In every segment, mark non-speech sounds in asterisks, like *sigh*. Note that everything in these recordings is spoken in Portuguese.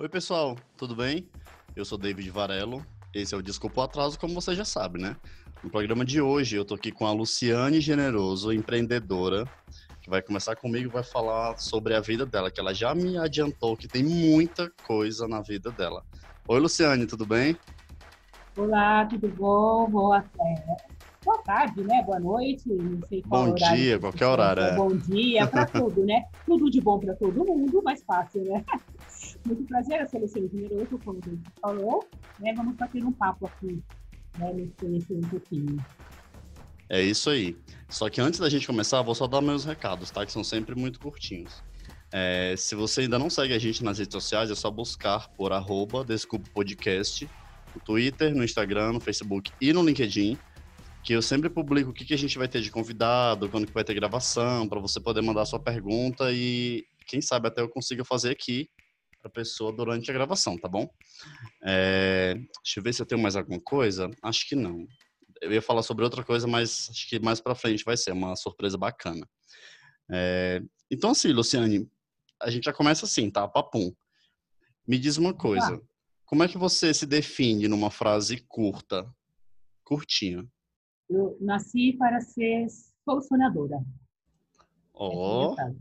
Oi, pessoal, tudo bem? Eu sou David Varelo. Esse é o Desculpa o Atraso, como você já sabe, né? No programa de hoje, eu tô aqui com a Luciane Generoso, empreendedora, que vai começar comigo e vai falar sobre a vida dela, que ela já me adiantou que tem muita coisa na vida dela. Oi, Luciane, tudo bem? Olá, tudo bom? Boa, é, boa tarde, né? Boa noite, não sei qual Bom horário dia, que qualquer horário, é. Bom dia para tudo, né? Tudo de bom para todo mundo, mais fácil, né? Muito prazer, Luciana Generoso, como você falou, né? Vamos bater um papo aqui, né? Nos conhecer um pouquinho. É isso aí. Só que antes da gente começar, vou só dar meus recados, tá? Que são sempre muito curtinhos. É, se você ainda não segue a gente nas redes sociais, é só buscar por arroba Desculpa Podcast no Twitter, no Instagram, no Facebook e no LinkedIn, que eu sempre publico o que, que a gente vai ter de convidado, quando que vai ter gravação, para você poder mandar sua pergunta e quem sabe até eu consiga fazer aqui para pessoa durante a gravação, tá bom? É, deixa eu ver se eu tenho mais alguma coisa. Acho que não. Eu ia falar sobre outra coisa, mas acho que mais para frente vai ser uma surpresa bacana. É, então, assim, Luciane, a gente já começa assim, tá? Papum. Me diz uma coisa. Como é que você se define numa frase curta? Curtinha. Eu nasci para ser solucionadora. É a Ó, minha frase.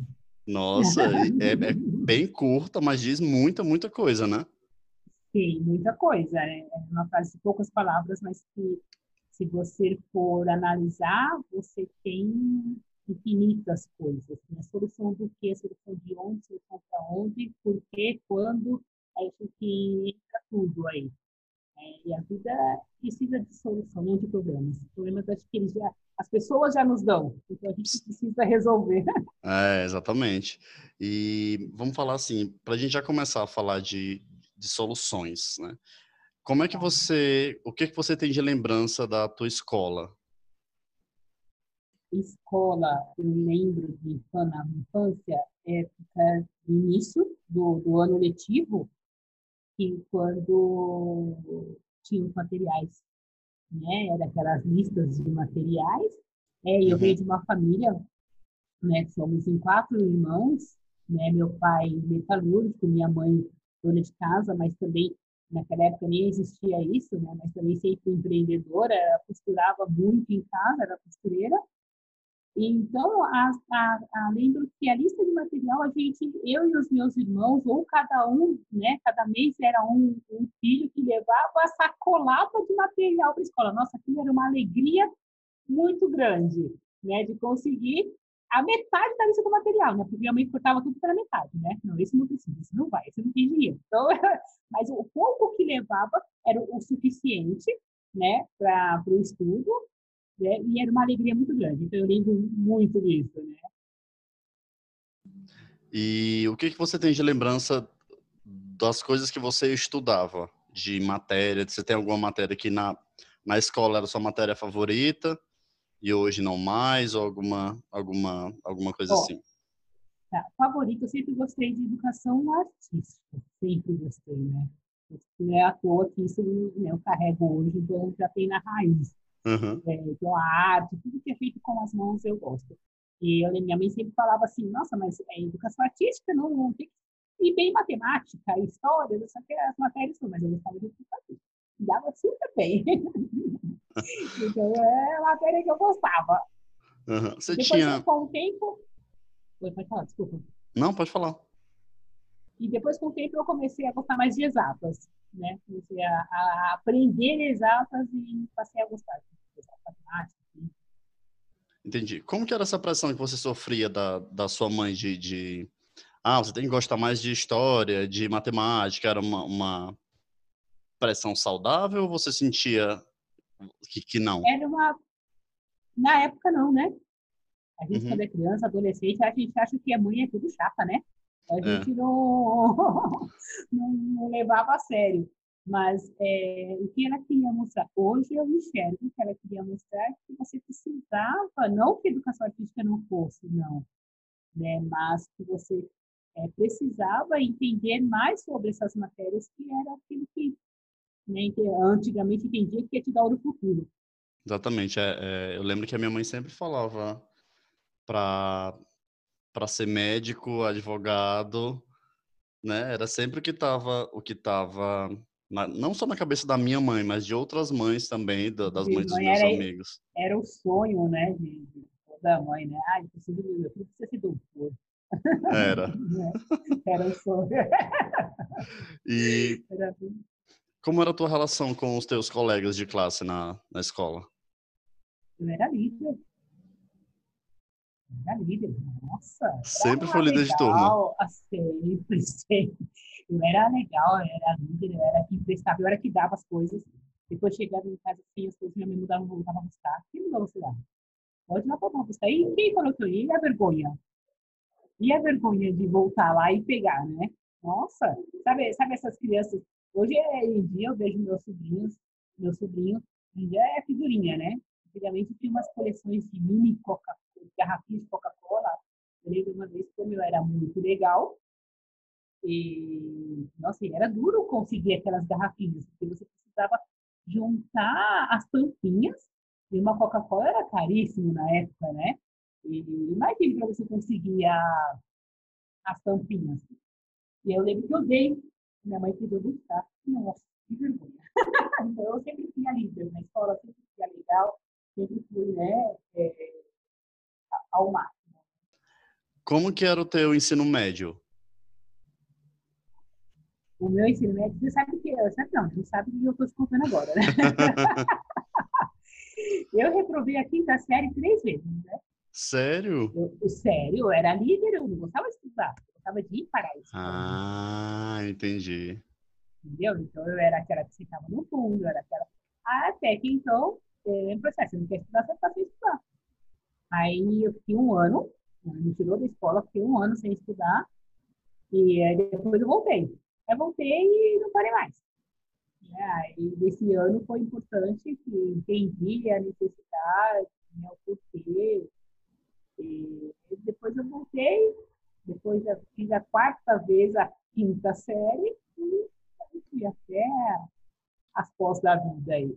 Nossa, *laughs* é, é bem curta, mas diz muita, muita coisa, né? Sim, muita coisa. né? É uma frase de poucas palavras, mas que, se você for analisar, você tem infinitas coisas. Né? Solução do quê? Solução de onde? Solução para onde? Por quê? Quando? Aí a gente entra tudo aí. É, e a vida precisa de solução, não de problemas. Problemas acho que já, as pessoas já nos dão, então a gente *laughs* precisa resolver. É, exatamente. E vamos falar assim, para a gente já começar a falar de, de soluções, né? Como é que você, o que que você tem de lembrança da tua escola? escola, eu lembro de na infância, época de início do, do ano letivo, que quando tinha os materiais, né? Era aquelas listas de materiais. É, eu Uhum. venho de uma família, né? Somos em quatro irmãos, né? Meu pai metalúrgico, minha mãe dona de casa, mas também naquela época nem existia isso, né? Mas também sempre empreendedora, ela costurava muito em casa, era costureira. Então, a, a, a, lembro que a lista de material, a gente, eu e os meus irmãos, ou cada um, né, cada mês era um, um filho que levava a sacolada de material para a escola. Nossa, aquilo era uma alegria muito grande, né, de conseguir a metade da lista do material, né, porque minha mãe cortava tudo pela metade, né, não, esse não precisa, esse não vai, esse não tem dinheiro. Então, *laughs* mas o pouco que levava era o suficiente, né, para o estudo, né? E era uma alegria muito grande. Então eu lembro muito disso, né? E o que que você tem de lembrança das coisas que você estudava, de matéria? Você tem alguma matéria que na, na escola era sua matéria favorita e hoje não mais, ou alguma, alguma, alguma coisa Ó, assim? Tá. Favorito, eu sempre gostei de educação artística. Sempre gostei, né? Não é à toa que isso né, eu carrego hoje, então já tem na raiz. Uhum. É, então, a arte, tudo que é feito com as mãos eu gosto. E eu, minha mãe sempre falava assim, nossa, mas é, educação artística não, não tem que ir bem matemática, história, o que, as matérias, não, mas eu gostava de educação. Dava super bem. *laughs* então, é a matéria que eu gostava. Uhum. Você Depois, tinha... com o tempo... Oi, pode falar, desculpa. Não, pode falar. E depois, com o tempo, eu comecei a gostar mais de exatas, né? Comecei a, a aprender exatas e passei a gostar de exatas, matemática. Entendi. Como que era essa pressão que você sofria da, da sua mãe de, de... Ah, você tem que gostar mais de história, de matemática? Era uma, uma pressão saudável ou você sentia que, que não? Era uma... Na época, não, né? A gente, Uhum. quando é criança, adolescente, a gente acha que a mãe é tudo chata, né? A É. gente não, *laughs* não, não levava a sério. Mas é, o que ela queria mostrar, hoje eu enxergo que ela queria mostrar é que você precisava, não que a educação artística não fosse, não, né? mas que você é, precisava entender mais sobre essas matérias, que era aquilo que né, antigamente entendia que ia te dar o futuro. Exatamente. É, é, eu lembro que a minha mãe sempre falava para para ser médico, advogado né? Era sempre o que estava o que tava na, não só na cabeça da minha mãe, mas de outras mães também, da, das mães dos meus era, amigos. Era o sonho, né, de, de toda mãe, né? Ah, eu preciso de meu filho precisa ser doutor. Era. *laughs* era o sonho. E *laughs* era... como era a tua relação com os teus colegas de classe na, na escola? Eu era líder. Era líder, nossa. Sempre foi líder legal, de turma. Sempre, *laughs* sempre. Eu era legal, eu era líder, eu era que prestava, eu era que dava as coisas. Depois chegava em casa, assim, as coisas minha mãe mudava, voltava a buscar. Quem mudou você lá? Pode lá voltar a buscar. E quem ia? E a vergonha? E a vergonha de voltar lá e pegar, né? Nossa, sabe, sabe essas crianças? Hoje em dia eu vejo meus sobrinhos, meu sobrinho, hoje em dia é figurinha, né? Antigamente tinha umas coleções de mini Coca, garrafinhas de Coca-Cola. Eu lembro uma vez como eu era muito legal, e, nossa, era duro conseguir aquelas garrafinhas, porque você precisava juntar as tampinhas, e uma Coca-Cola era caríssimo na época, né? E imagine para você conseguir a, as tampinhas. E eu lembro que eu dei, minha mãe pediu buscar. Nossa, que vergonha. *laughs* então eu sempre fui líder na escola, sempre fui legal, sempre fui, né, é, ao máximo. Como que era o teu ensino médio? o meu ensino médio, você sabe que eu sabe não, você sabe que eu estou te contando agora, né? *laughs* eu reprovei a quinta série três vezes, né? Sério? Eu, sério, eu era líder, eu não gostava de estudar, eu gostava de ir para a escola. Ah, entendi. Entendeu? Então eu era aquela que sentava no fundo, eu era aquela. Até que então, é processo, você não quer estudar, você está sem estudar. Aí eu fiquei um ano, me tirou da escola, fiquei um ano sem estudar, e depois eu voltei. Eu voltei e não parei mais. É, e desse ano foi importante que entendi a necessidade, né, o porquê. E depois eu voltei, depois eu fiz a quarta vez a quinta série e fui até as pós da vida aí.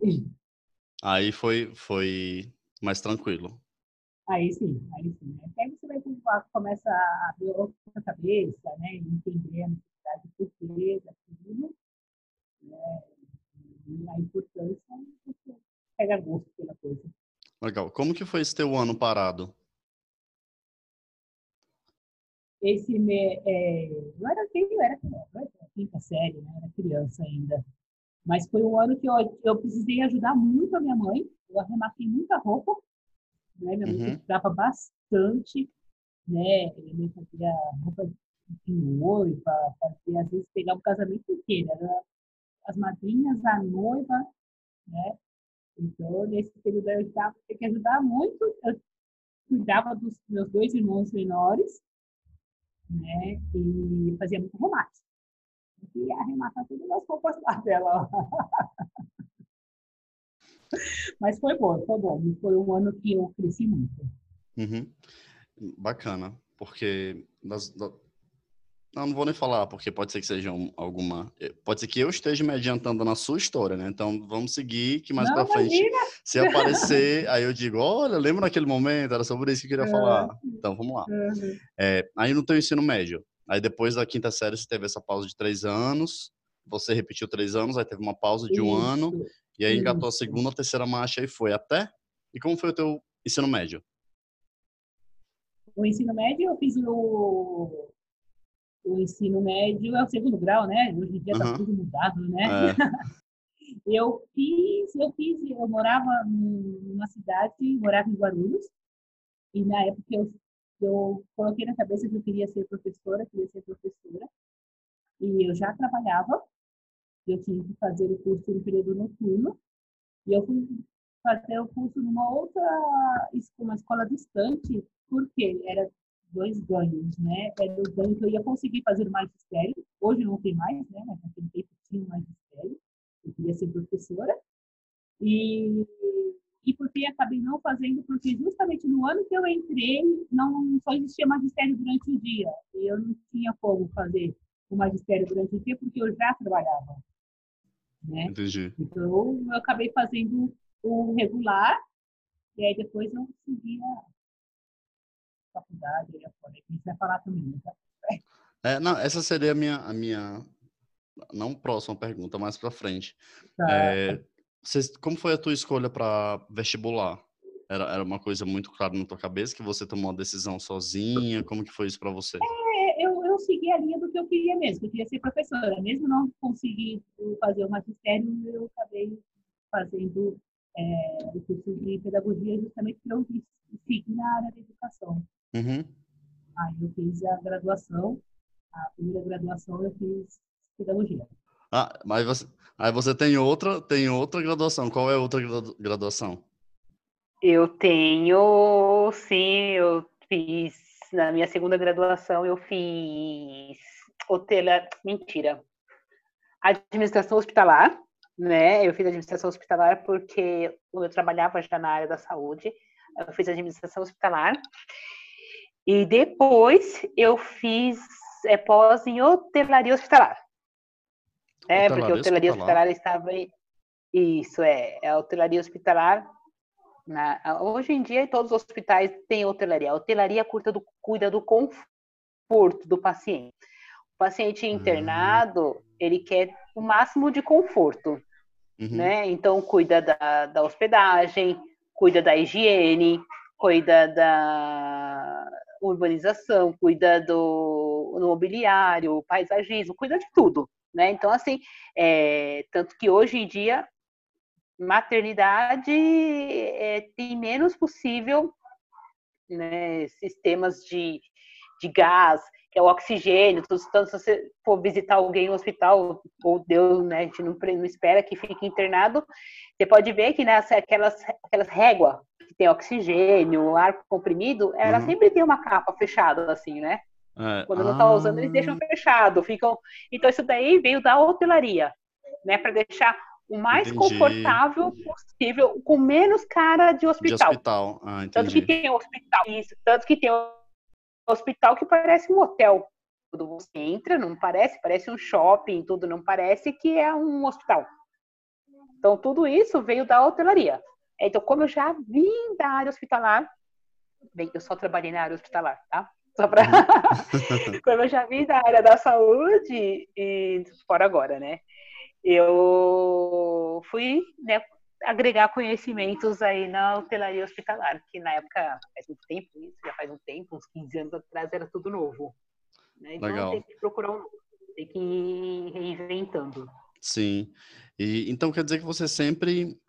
Aí foi, foi mais tranquilo. Aí sim, aí sim. Até você vai começa a ver outra cabeça, né? Entender a necessidade do porquê daquilo, né? E a importância você pega gosto pela coisa. Legal. Como que foi esse teu ano parado? Esse me, é, eu era eu era, eu era quinta série, né? Era criança ainda. Mas foi um ano que eu, eu precisei ajudar muito a minha mãe. Eu arrematei muita roupa né? Minha mãe uhum. dava bastante, né? Minha mãe fazia roupa de noiva, fazia, às vezes pegava o casamento inteiro, era as madrinhas, a noiva, né? Então, nesse período eu estava, tinha que ajudar muito, eu cuidava dos meus dois irmãos menores, né? E fazia muito remate. E arrematar todas as roupas lá dela. Mas foi bom, foi bom. Foi um ano que eu cresci muito. Uhum. Bacana, porque das, da... não, não vou nem falar, porque pode ser que seja um, alguma. Eh, pode ser que eu esteja me adiantando na sua história, né? Então vamos seguir, que mais pra frente, se aparecer, aí eu digo: olha, lembra naquele momento? Era sobre isso que eu queria falar. Então vamos lá. Uhum. É, aí no teu ensino médio, aí depois da quinta série você teve essa pausa de três anos, você repetiu três anos, aí teve uma pausa de um ano, e aí engatou a segunda, a terceira marcha e foi até. E como foi o teu ensino médio? O ensino médio eu fiz o, o ensino médio é o segundo grau, né? Hoje em dia está uhum. tudo mudado, né? É. *laughs* eu fiz, eu fiz, eu morava numa cidade, morava em Guarulhos, e na época eu, eu coloquei na cabeça que eu queria ser professora, queria ser professora, e eu já trabalhava eu tive que fazer o curso no período noturno e eu fui fazer o curso numa outra uma escola distante, porque era dois ganhos, né? Era o ganho que eu ia conseguir fazer magistério, hoje não tem mais, né? Mas naquele tempo tinha magistério, eu queria ser professora, e, e porque acabei não fazendo, porque justamente no ano que eu entrei, não só existia magistério durante o dia, e eu não tinha como fazer o magistério durante o dia, porque eu já trabalhava. Né? Entendi. Então, eu acabei fazendo o regular, e aí depois eu segui a faculdade, aí. A gente vai falar também, né? É, não, essa seria a minha, a minha não próxima pergunta, mais para frente. Tá. É, você, como foi a tua escolha para vestibular? Era, era uma coisa muito clara na tua cabeça que você tomou a decisão sozinha? Como que foi isso para você? É, segui a linha do que eu queria mesmo. Eu queria ser professora. Mesmo não conseguir fazer o magistério, eu acabei fazendo é, o curso de pedagogia justamente para eu seguir na área da educação. Uhum. Aí eu fiz a graduação. A primeira graduação eu fiz pedagogia. Ah, mas você, aí você tem outra, tem outra graduação. Qual é a outra graduação? Eu tenho, sim, eu fiz na minha segunda graduação eu fiz hotela, mentira, administração hospitalar, né? Eu fiz administração hospitalar porque eu trabalhava já na área da saúde. Eu fiz administração hospitalar e depois eu fiz é, pós em hotelaria hospitalar. É, porque a hotelaria hospitalar, hospitalar estava em... Isso, é. A hotelaria hospitalar, na... hoje em dia, todos os hospitais têm hotelaria. A hotelaria cuida do, cuida do conforto do paciente. O paciente hum. internado, uhum. ele quer o máximo de conforto, uhum. né? Então, cuida da, da hospedagem, cuida da higiene, cuida da urbanização, cuida do, do mobiliário, paisagismo, cuida de tudo, né? Então, assim, é, tanto que hoje em dia, maternidade é, tem menos possível né, sistemas de, de gás, que é o oxigênio, tanto se você for visitar alguém no hospital, ou Deus, né, a gente não, não espera que fique internado, você pode ver que nessa, aquelas, aquelas réguas que tem oxigênio, ar comprimido, ela uhum. sempre tem uma capa fechada, assim, né? É. Quando não está ah. usando, eles deixam fechado. Ficam... Então, isso daí veio da hotelaria, né? Para deixar o mais entendi. confortável possível, com menos cara de hospital. De hospital. Ah, tanto que tem hospital, isso, tanto que tem hospital que parece um hotel. Quando você entra, não parece, parece um shopping, tudo não parece que é um hospital. Então, tudo isso veio da hotelaria. Então, como eu já vim da área hospitalar, bem, eu só trabalhei na área hospitalar, tá? Só para. *laughs* Como eu já vi da área da saúde, e fora agora, né? Eu fui né, agregar conhecimentos aí na hotelaria hospitalar, que na época, faz muito tempo, isso já faz um tempo, uns 15 anos atrás, era tudo novo. Né? Então Legal. tem que procurar um novo, tem que ir reinventando. Sim. E, então quer dizer que você sempre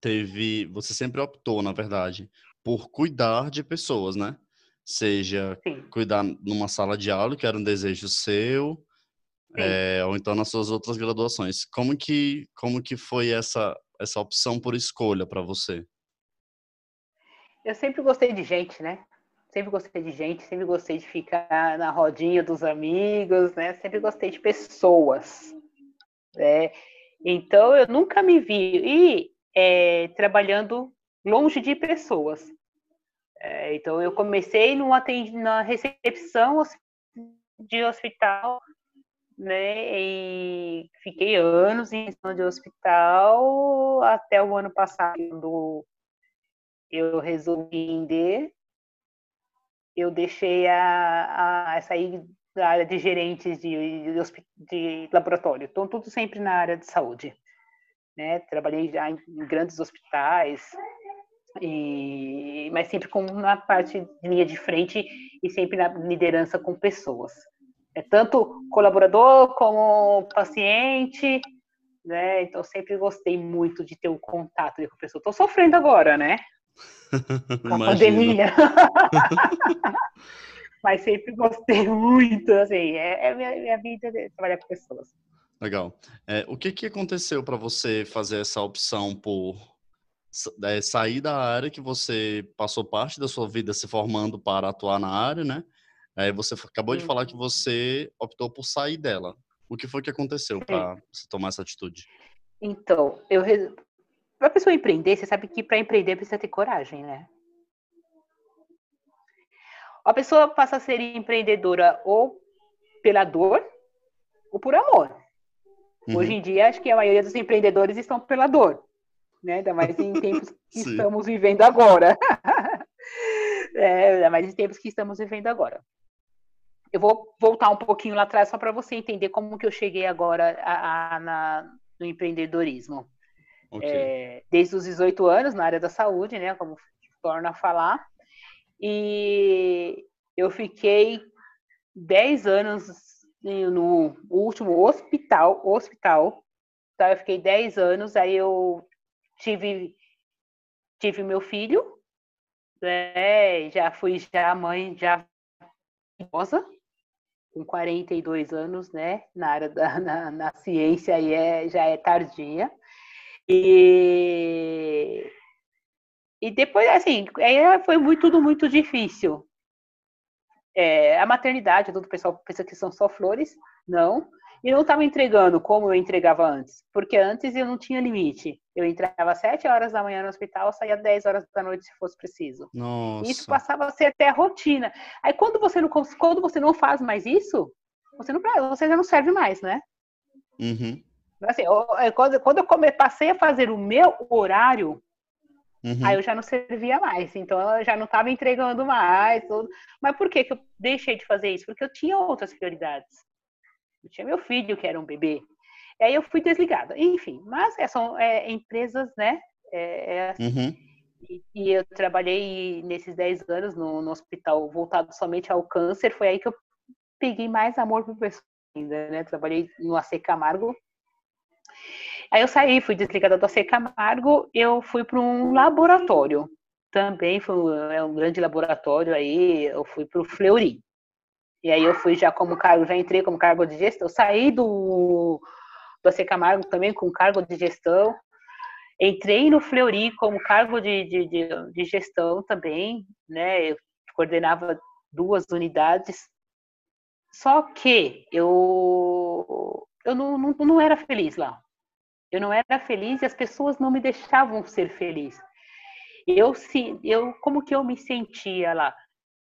teve, você sempre optou, na verdade, por cuidar de pessoas, né? seja Sim. cuidar numa sala de aula, que era um desejo seu, é, ou então nas suas outras graduações. Como que, como que foi essa, essa opção por escolha para você? Eu sempre gostei de gente, né? Sempre gostei de gente, sempre gostei de ficar na rodinha dos amigos, né? Sempre gostei de pessoas. Né? Então, eu nunca me vi e, é, trabalhando longe de pessoas. É, então, eu comecei no atend... na recepção de hospital, né? E fiquei anos em recepção de hospital até o ano passado, quando eu resolvi vender. Eu deixei a, a sair da área de gerentes de, de, de laboratório. Então, tudo sempre na área de saúde. Né? Trabalhei já em, em grandes hospitais, e, mas sempre com na parte de linha de frente e sempre na liderança com pessoas. É tanto colaborador como paciente, né? Então sempre gostei muito de ter o um contato com a pessoa. Estou sofrendo agora, né? *laughs* Com a pandemia. *laughs* mas sempre gostei muito, assim, é, é minha, minha vida de trabalhar com pessoas. Legal. É, o que, que aconteceu para você fazer essa opção por é, sair da área que você passou parte da sua vida se formando para atuar na área, né? Aí você acabou de falar que você optou por sair dela. O que foi que aconteceu para você tomar essa atitude? Então, eu para a pessoa empreender, você sabe que para empreender precisa ter coragem, né? A pessoa passa a ser empreendedora ou pela dor ou por amor. Uhum. Hoje em dia, acho que a maioria dos empreendedores estão pela dor né? Ainda mais em tempos *laughs* que estamos vivendo agora. *laughs* é, ainda mais em tempos que estamos vivendo agora. Eu vou voltar um pouquinho lá atrás só para você entender como que eu cheguei agora a, a, na, no empreendedorismo. Okay. É, desde os 18 anos na área da saúde, né, como torna a falar, e eu fiquei 10 anos no último hospital, hospital, então eu fiquei 10 anos, aí eu tive tive meu filho, né, já fui já mãe já idosa, com 42 anos, né, na área da *laughs* na, na ciência aí é, já é tardia. E, e depois, assim, aí foi muito, tudo muito difícil. É, a maternidade, todo o pessoal pensa que são só flores, não. E não estava entregando como eu entregava antes, porque antes eu não tinha limite. Eu entrava às 7 horas da manhã no hospital, saía às 10 horas da noite se fosse preciso. Nossa. Isso passava a ser até rotina. Aí quando você não quando você não faz mais isso, você não você já não serve mais, né? Uhum. Assim, quando, quando eu come, passei a fazer o meu horário, uhum. aí eu já não servia mais. Então eu já não estava entregando mais. Tudo. Mas por que, que eu deixei de fazer isso? Porque eu tinha outras prioridades. Eu tinha meu filho, que era um bebê. E aí eu fui desligada. Enfim, mas é, são é, empresas, né? É, é assim. uhum. e, e, eu trabalhei nesses 10 anos no, no, hospital voltado somente ao câncer. Foi aí que eu peguei mais amor por pessoa ainda, né? Trabalhei no AC Camargo. Aí eu saí, fui desligada do AC Camargo, eu fui para um laboratório. Também foi um, é um grande laboratório aí, eu fui para o Fleury. E aí eu fui já como cargo, já entrei como cargo de gestão. Saí do, do AC Camargo também com cargo de gestão. Entrei no Fleury como cargo de, de, de, de gestão também, né? Eu coordenava duas unidades. Só que eu, eu não, não, não era feliz lá. Eu não era feliz e as pessoas não me deixavam ser feliz. Eu, eu como que eu me sentia lá?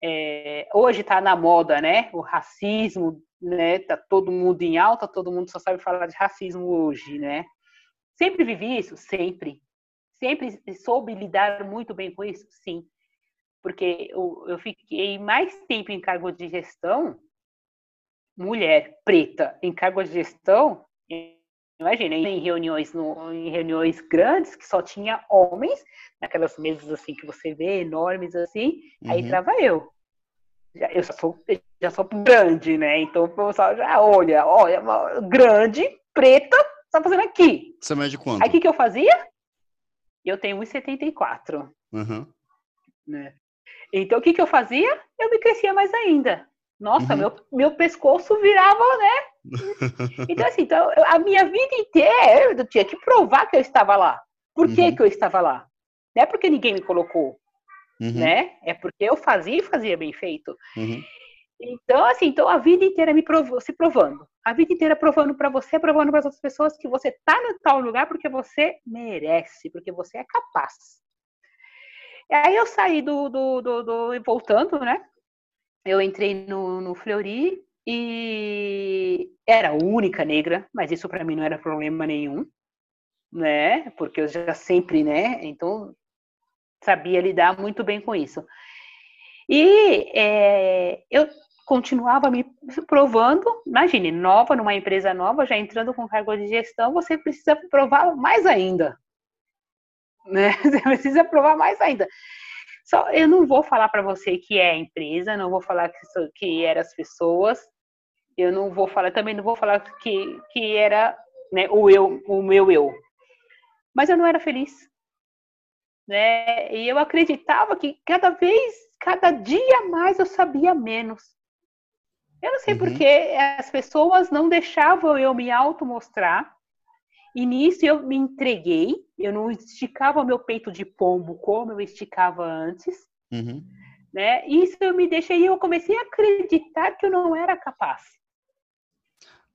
É, hoje está na moda, né? O racismo, né? Tá todo mundo em alta, todo mundo só sabe falar de racismo hoje, né? Sempre vivi isso, sempre, sempre soube lidar muito bem com isso, sim, porque eu, eu fiquei mais tempo em cargo de gestão, mulher preta em cargo de gestão, Imagina, em reuniões, no, em reuniões grandes, que só tinha homens, naquelas mesas assim que você vê, enormes assim, uhum. aí trava eu. Já, eu já sou, já sou grande, né? Então o pessoal já olha, olha, grande, preta, tá fazendo aqui. Você mede quanto? Aí o que, que eu fazia? Eu tenho 1,74. Uhum. Né? Então o que, que eu fazia? Eu me crescia mais ainda. Nossa, uhum. meu, meu pescoço virava, né? *laughs* Então, assim, então, a minha vida inteira eu tinha que provar que eu estava lá. Por que, uhum. que eu estava lá? Não é porque ninguém me colocou, uhum. né? É porque eu fazia e fazia bem feito. Uhum. Então, assim, então a vida inteira me provou, se provando. A vida inteira provando para você, provando para as outras pessoas que você tá no tal lugar porque você merece, porque você é capaz. E aí eu saí do, do, do, do voltando, né? Eu entrei no, no Fleury e era a única negra, mas isso para mim não era problema nenhum, né? Porque eu já sempre, né? Então sabia lidar muito bem com isso. E é, eu continuava me provando, imagine, nova, numa empresa nova, já entrando com cargo de gestão, você precisa provar mais ainda. Né? *laughs* Você precisa provar mais ainda. Só, eu não vou falar para você que é a empresa, não vou falar que, que eram as pessoas, eu não vou falar, também não vou falar que, que era né, o eu, o meu eu. Mas eu não era feliz. Né? E eu acreditava que cada vez, cada dia mais eu sabia menos. Eu não sei uhum. porque as pessoas não deixavam eu me auto-mostrar. E nisso eu me entreguei, eu não esticava meu peito de pombo como eu esticava antes, uhum. né? Isso eu me deixei e eu comecei a acreditar que eu não era capaz.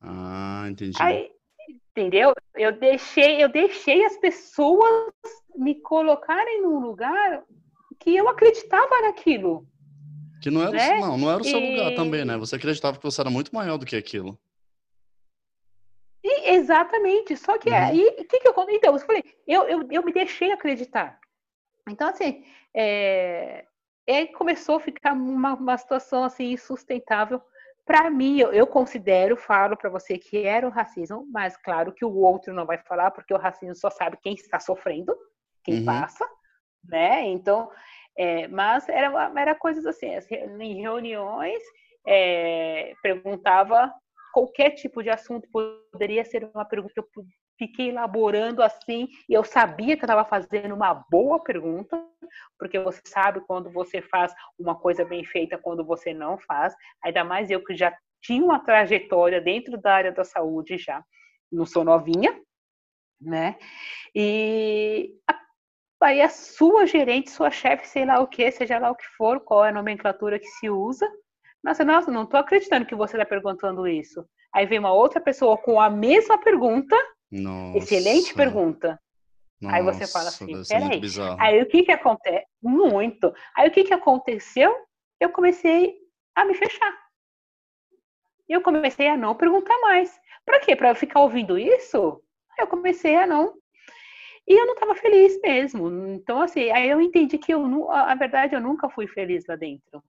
Ah, entendi. Aí, entendeu? Eu deixei, eu deixei as pessoas me colocarem num lugar que eu acreditava naquilo. Que não era, né? não, não era o seu e... lugar também, né? Você acreditava que você era muito maior do que aquilo. E, exatamente. Só que uhum. aí, o que, que eu Então, eu falei, eu, eu, eu me deixei acreditar. Então, assim, é, é, começou a ficar uma, uma situação assim insustentável, para mim, eu, eu, considero, falo para você que era o racismo, mas claro que o outro não vai falar, porque o racismo só sabe quem está sofrendo, quem uhum. passa, né? Então, é, mas era, era coisas assim, em reuniões, é, perguntava qualquer tipo de assunto, poderia ser uma pergunta que eu fiquei elaborando assim, e eu sabia que eu estava fazendo uma boa pergunta, porque você sabe quando você faz uma coisa bem feita, quando você não faz, ainda mais eu que já tinha uma trajetória dentro da área da saúde já, não sou novinha, né? E aí a sua gerente, sua chefe, sei lá o que, seja lá o que for, qual é a nomenclatura que se usa, nossa, nossa, não estou acreditando que você está perguntando isso. Aí vem uma outra pessoa com a mesma pergunta, nossa. excelente pergunta. Nossa, aí você fala assim, peraí. Aí o que que acontece? Muito. Aí o que que aconteceu? Eu comecei a me fechar. Eu comecei a não perguntar mais. Para quê? Para ficar ouvindo isso? Eu comecei a não. E eu não estava feliz mesmo. Então, assim, aí eu entendi que eu, a verdade, eu nunca fui feliz lá dentro.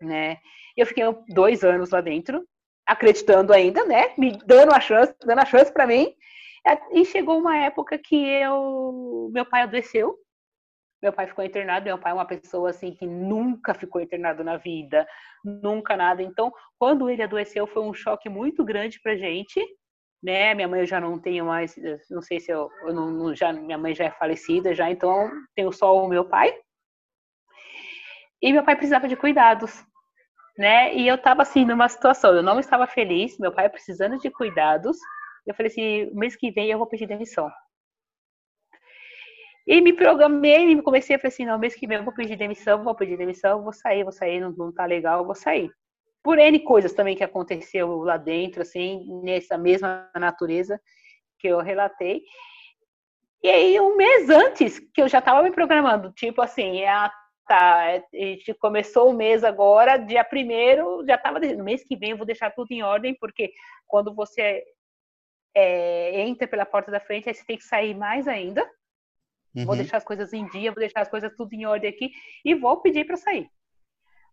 Né? Eu fiquei dois anos lá dentro, acreditando ainda, né? Me dando a chance, dando a chance para mim. E chegou uma época que eu, meu pai adoeceu. Meu pai ficou internado. Meu pai é uma pessoa assim que nunca ficou internado na vida, nunca nada. Então, quando ele adoeceu, foi um choque muito grande para gente. Né? Minha mãe eu já não tenho mais, não sei se eu, eu não, já minha mãe já é falecida já, então tenho só o meu pai. E meu pai precisava de cuidados, né? E eu estava assim numa situação, eu não estava feliz, meu pai precisando de cuidados, eu falei assim, mês que vem eu vou pedir demissão. E me programei, e comecei a falar assim, não, mês que vem eu vou pedir demissão, vou pedir demissão, vou sair, vou sair, não, não tá legal, vou sair. Por N coisas também que aconteceu lá dentro, assim, nessa mesma natureza que eu relatei. E aí, um mês antes, que eu já estava me programando, tipo assim, a tá, a gente começou o mês agora, dia primeiro, já estava no mês que vem eu vou deixar tudo em ordem, porque quando você é, entra pela porta da frente, aí você tem que sair mais ainda. Uhum. Vou deixar as coisas em dia, vou deixar as coisas tudo em ordem aqui e vou pedir para sair.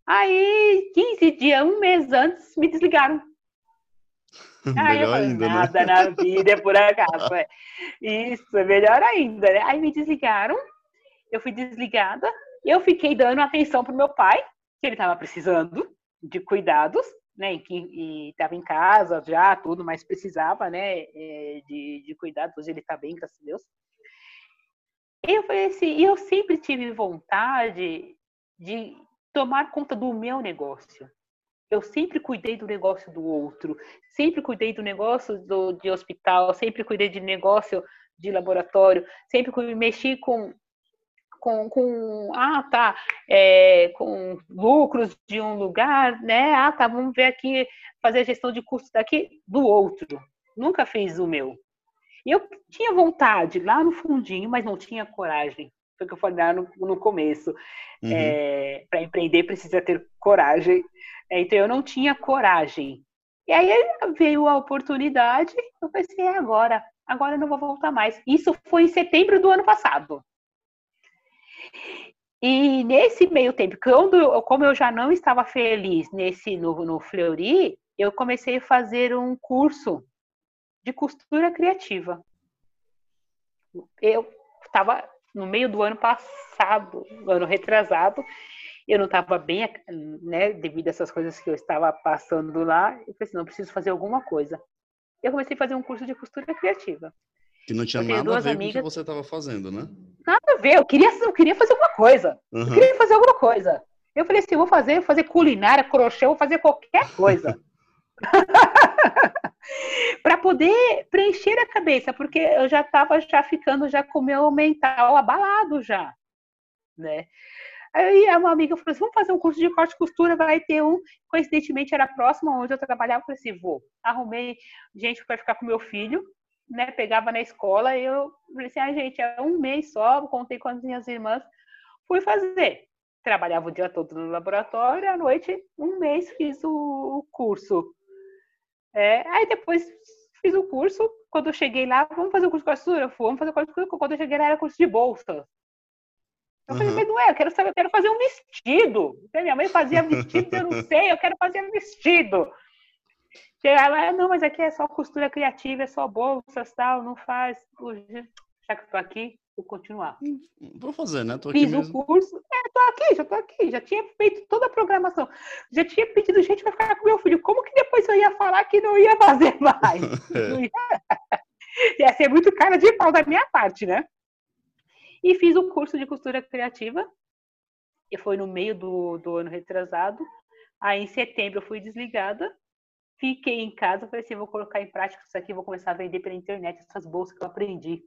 Aí, 15 dias, um mês antes, me desligaram. *laughs* Aí melhor falei, ainda, né? nada né? na vida é por acaso. É. Isso, é melhor ainda, né? Aí me desligaram, eu fui desligada, eu fiquei dando atenção pro meu pai, que ele estava precisando de cuidados, né, e estava em casa já, tudo, mas precisava, né, é, de, de cuidados, hoje ele está bem, graças a Deus. E eu falei assim, eu sempre tive vontade de tomar conta do meu negócio. Eu sempre cuidei do negócio do outro, sempre cuidei do negócio do, de hospital, sempre cuidei de negócio de laboratório, sempre mexi com com, com ah, tá, é, com lucros de um lugar, né? Ah, tá, vamos ver aqui, fazer a gestão de custos daqui do outro. Nunca fiz o meu. E eu tinha vontade lá no fundinho, mas não tinha coragem. Foi o que eu falei lá no, no começo. Uhum. É, Para empreender precisa ter coragem. É, então eu não tinha coragem. E aí veio a oportunidade, eu pensei, é agora, agora eu não vou voltar mais. Isso foi em setembro do ano passado. E nesse meio tempo, quando, como eu já não estava feliz nesse no, no Fleury, eu comecei a fazer um curso de costura criativa. Eu estava no meio do ano passado, ano retrasado, eu não estava bem, né, devido a essas coisas que eu estava passando lá. Eu pensei, não, preciso fazer alguma coisa. Eu comecei a fazer um curso de costura criativa. Que não tinha nada a ver amigas... com o que você estava fazendo, né? Nada a ver, eu queria, eu queria fazer alguma coisa. Uhum. Eu queria fazer alguma coisa. Eu falei assim, vou fazer, vou fazer culinária, crochê, vou fazer qualquer coisa. *laughs* para poder preencher a cabeça, porque eu já estava já ficando já com o meu mental abalado já, né? Aí uma amiga falou assim, vamos fazer um curso de corte e costura, vai ter um, coincidentemente era próximo onde eu trabalhava, eu falei assim, vou. Arrumei gente para ficar com meu filho, né, pegava na escola e eu falei assim, ah, gente, é um mês só, contei com as minhas irmãs, fui fazer. Trabalhava o dia todo no laboratório, à noite, um mês fiz o curso. É, aí depois fiz o curso, quando eu cheguei lá, vamos fazer o curso de costura? Vamos fazer o curso de costura. Quando eu cheguei lá, era curso de bolsa. Eu falei, mas não é, eu quero saber, eu quero fazer um vestido. Minha mãe fazia vestido, eu não sei, eu quero fazer um vestido. Chegava, não, mas aqui é só costura criativa, é só bolsas, tal, não faz. Já que eu tô aqui, vou continuar. Vou fazer, né? Tô aqui Fiz mesmo. o curso, é, tô aqui, já tô aqui, já tinha feito toda a programação. Já tinha pedido gente para ficar com meu filho. Como que depois eu ia falar que não ia fazer *laughs* mais? É. Não ia... ia ser muito cara de pau da minha parte, né? E fiz o curso de costura criativa, e foi no meio do, do ano retrasado. Aí, em setembro, eu fui desligada, fiquei em casa, falei assim, vou colocar em prática isso aqui, vou começar a vender pela internet essas bolsas que eu aprendi.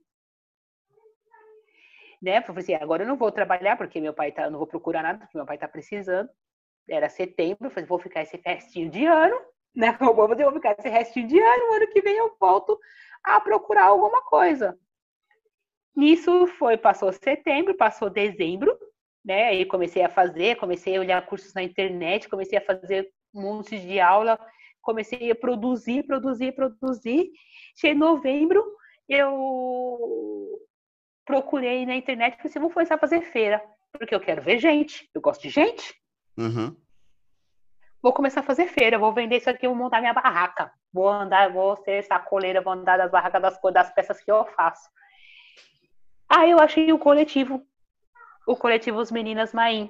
Né? Falei assim, agora eu não vou trabalhar, porque meu pai tá, não vou procurar nada, porque meu pai tá precisando. Era setembro, falei, vou ficar esse restinho de ano, né? *laughs* Eu vou vou ficar esse restinho de ano, ano que vem eu volto a procurar alguma coisa. Nisso foi, passou setembro, passou dezembro, né? Aí comecei a fazer, comecei a olhar cursos na internet, comecei a fazer um monte de aula, comecei a produzir, produzir, produzir. Cheguei em novembro, eu procurei na internet falei assim, vou começar a fazer feira, porque eu quero ver gente, eu gosto de gente. Uhum. Vou começar a fazer feira, vou vender isso aqui, vou montar minha barraca. Vou andar, vou ser sacoleira, vou andar das barracas das, das peças que eu faço. Aí eu achei o coletivo, o coletivo Os Meninas Maim,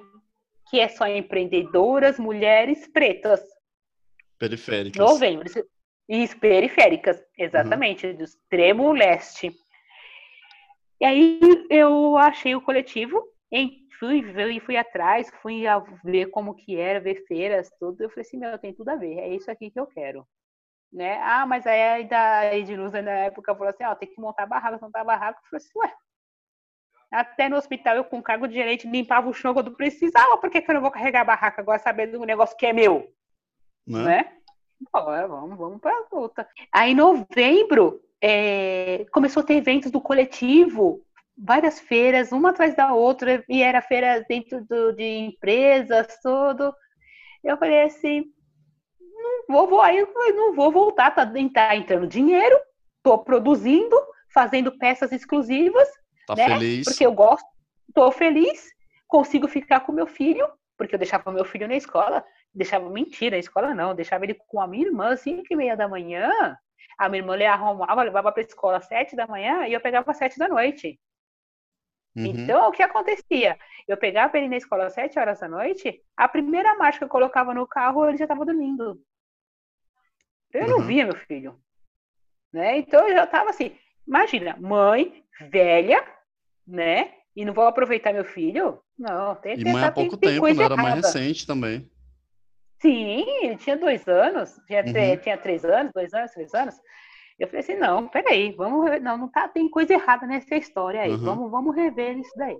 que é só empreendedoras, mulheres pretas. Periféricas. Novembro. Isso, periféricas, exatamente, do extremo leste. E aí eu achei o coletivo, fui, fui, fui atrás, fui ver como que era, ver feiras, tudo. Eu falei assim, meu, tem tudo a ver, é isso aqui que eu quero. Né? Ah, mas aí a Edileuza na época falou assim, ó, tem que montar barraca, montar barraca. Eu falei assim, ué, até no hospital eu com cargo de gerente limpava o chão quando precisava, por que, que eu não vou carregar a barraca agora sabendo do negócio que é meu? Né? né? Bora, vamos, vamos para a luta. Aí, em novembro, é, começou a ter eventos do coletivo, várias feiras, uma atrás da outra, e era feira dentro do, de empresas, tudo. Eu falei assim, não vou, vou aí, não vou voltar, tá, tá entrando dinheiro, tô produzindo, fazendo peças exclusivas, Tá né? feliz. Porque eu gosto, tô feliz, consigo ficar com meu filho, porque eu deixava meu filho na escola, deixava mentira, na escola não, deixava ele com a minha irmã às cinco e meia da manhã, a minha irmã ele arrumava, levava para a escola às sete da manhã e eu pegava às sete da noite. Uhum. Então, o que acontecia? Eu pegava ele na escola às sete horas da noite, a primeira marcha que eu colocava no carro, ele já estava dormindo. Eu não Uhum. via meu filho. Né? Então, eu já estava assim, imagina, mãe, velha, né? E não vou aproveitar meu filho? Não, tem E tem- mãe há pouco tem tempo, coisa né? Era mais recente também. Sim, ele tinha dois anos, tinha, Uhum. tinha três anos, dois anos, três anos. Eu falei assim, não, peraí, vamos, não, não tá, tem coisa errada nessa história aí, Uhum. vamos, vamos rever isso daí.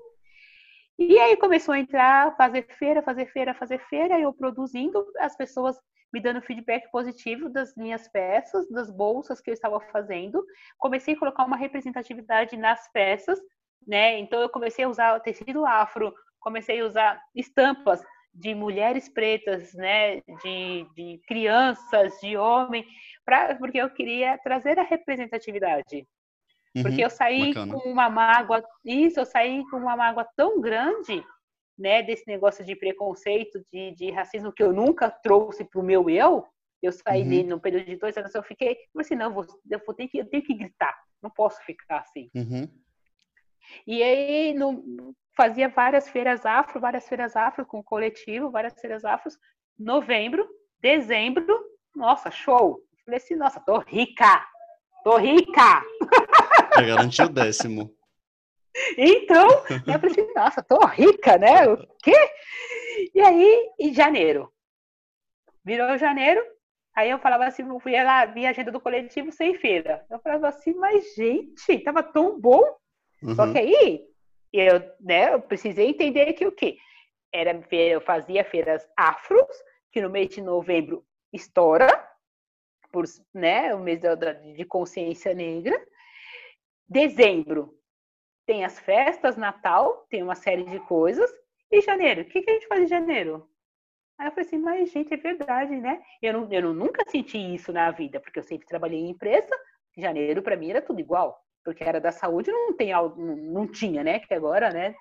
E aí começou a entrar, fazer feira, fazer feira, fazer feira, eu produzindo, as pessoas me dando feedback positivo das minhas peças, das bolsas que eu estava fazendo. Comecei a colocar uma representatividade nas peças, né? Então eu comecei a usar tecido afro, comecei a usar estampas de mulheres pretas, né, de, de crianças, de homem, pra, porque eu queria trazer a representatividade. Porque Uhum. eu saí bacana. com uma mágoa, isso, eu saí com uma mágoa tão grande, né, desse negócio de preconceito, de, de racismo que eu nunca trouxe para o meu eu. Eu saí Uhum. de, no período de dois anos, eu fiquei, falei assim, não, eu vou, eu vou ter que, eu tenho que gritar, não posso ficar assim. Uhum. E aí no, fazia várias feiras afro, várias feiras afro com o coletivo, várias feiras afros. Novembro, dezembro, nossa, show! Falei assim, nossa, tô rica! Tô rica! Já garantiu o décimo. Então, eu falei assim, nossa, tô rica, né? O quê? E aí, em janeiro. Virou janeiro, aí eu falava assim, eu fui lá, vi a agenda do coletivo sem feira. Eu falava assim, mas gente, tava tão bom. Só Uhum. que aí, eu, né, eu precisei entender que o quê? Era, eu fazia feiras afros, que no mês de novembro estoura, por, né, o mês de consciência negra. Dezembro tem as festas, Natal, tem uma série de coisas. E janeiro? O que, que a gente faz em janeiro? Aí eu falei assim, mas gente, é verdade, né? Eu, não, eu nunca senti isso na vida, porque eu sempre trabalhei em empresa. Janeiro, para mim, era tudo igual porque era da saúde, não tem não tinha, né? Que agora, né?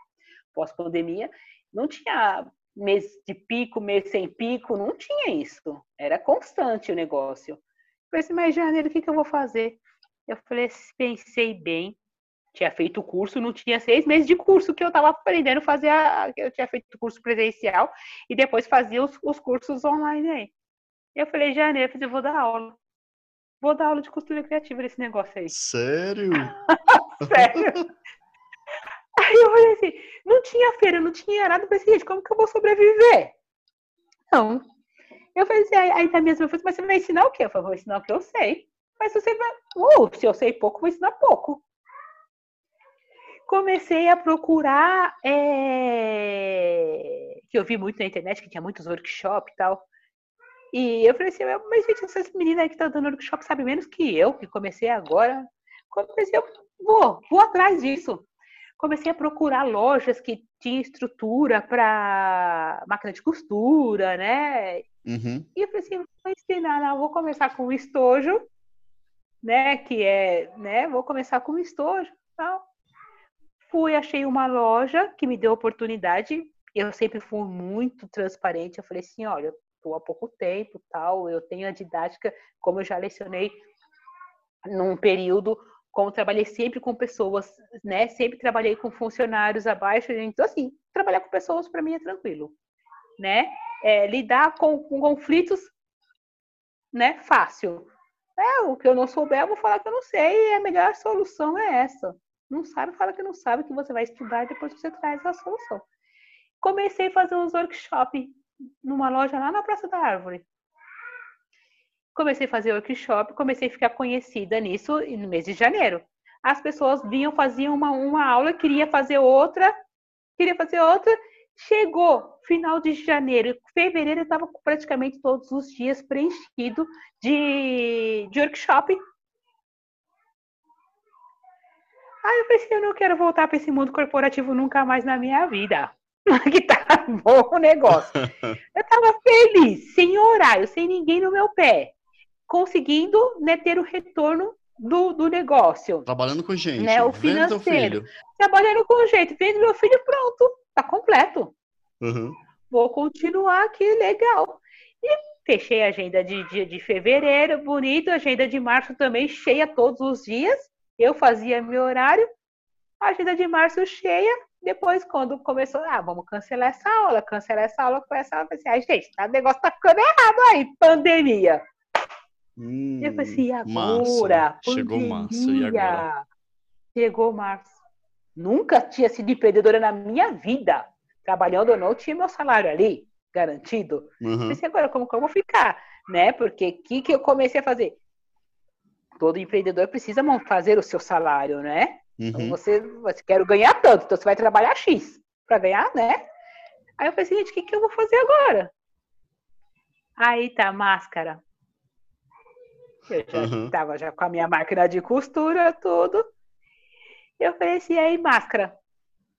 pós-pandemia, não tinha mês de pico, mês sem pico, não tinha isso. Era constante o negócio. Eu falei assim, mas janeiro, o que, que eu vou fazer? Eu falei, pensei bem, tinha feito o curso, não tinha seis meses de curso que eu estava aprendendo a fazer, a, eu tinha feito o curso presencial e depois fazia os, os cursos online aí. Eu falei, janeiro, eu vou dar aula. Vou dar aula de costura criativa nesse negócio aí. Sério? *laughs* Sério? Aí eu falei assim, não tinha feira, não tinha nada. Eu falei assim, gente, como que eu vou sobreviver? Não. Eu falei assim, aí, aí tá mesmo, eu falei assim, mas você vai ensinar o quê? Eu falei, vou ensinar o que eu sei. Mas você vai, uh, se eu sei pouco, vou ensinar pouco. Comecei a procurar, é... que eu vi muito na internet, que tinha muitos workshops e tal. E eu falei assim, mas gente, essas meninas aí que estão dando workshop sabem menos que eu, que comecei agora. Comecei, eu vou, vou atrás disso comecei a procurar lojas que tinham estrutura para máquina de costura, né? Uhum. E eu falei assim, vou ensinar, não, vou começar com o estojo, né? Que é, né? Vou começar com o estojo, tal. Fui, achei uma loja que me deu oportunidade. Eu sempre fui muito transparente. Eu falei assim, olha, estou há pouco tempo, tal. Eu tenho a didática, como eu já lecionei num período como trabalhei sempre com pessoas, né? Sempre trabalhei com funcionários abaixo, então assim, trabalhar com pessoas para mim é tranquilo, né? É, lidar com, com, conflitos, né? Fácil. É, o que eu não souber, eu vou falar que eu não sei, e a melhor solução é essa. Não sabe, fala que não sabe, que você vai estudar e depois você traz a solução. Comecei a fazer uns workshops numa loja lá na Praça da Árvore comecei a fazer workshop, comecei a ficar conhecida nisso no mês de janeiro. As pessoas vinham, faziam uma, uma aula, queria fazer outra, queria fazer outra. Chegou final de janeiro, fevereiro estava praticamente todos os dias preenchido de, de workshop. Aí eu pensei, eu não quero voltar para esse mundo corporativo nunca mais na minha vida. *laughs* que tá bom o negócio. *laughs* Eu tava feliz, sem horário, sem ninguém no meu pé conseguindo né, ter o retorno do, do negócio. Trabalhando com gente. Né, o financeiro. Trabalhando com gente. Vendo meu filho, pronto. Tá completo. Uhum. Vou continuar aqui, legal. E fechei a agenda de, de, de fevereiro, bonito. Agenda de março também cheia todos os dias. Eu fazia meu horário. Agenda de março cheia. Depois, quando começou, ah, vamos cancelar essa aula, cancelar essa aula, com essa aula. Eu ah, gente, tá, o negócio tá ficando errado aí, pandemia. Hum, eu falei assim, agora? Chegou março, e agora? Chegou março. Nunca tinha sido empreendedora na minha vida. Trabalhando ou não, tinha meu salário ali, garantido. Uhum. Pensei, agora como que eu vou ficar? Né? Porque o que, que eu comecei a fazer? Todo empreendedor precisa fazer o seu salário, né? Então, Uhum. Então você, você quer ganhar tanto, então você vai trabalhar X para ganhar, né? Aí eu falei assim, gente, o que, que eu vou fazer agora? Aí tá, máscara. Eu já estava Uhum. já com a minha máquina de costura, tudo. Eu falei assim, aí máscara.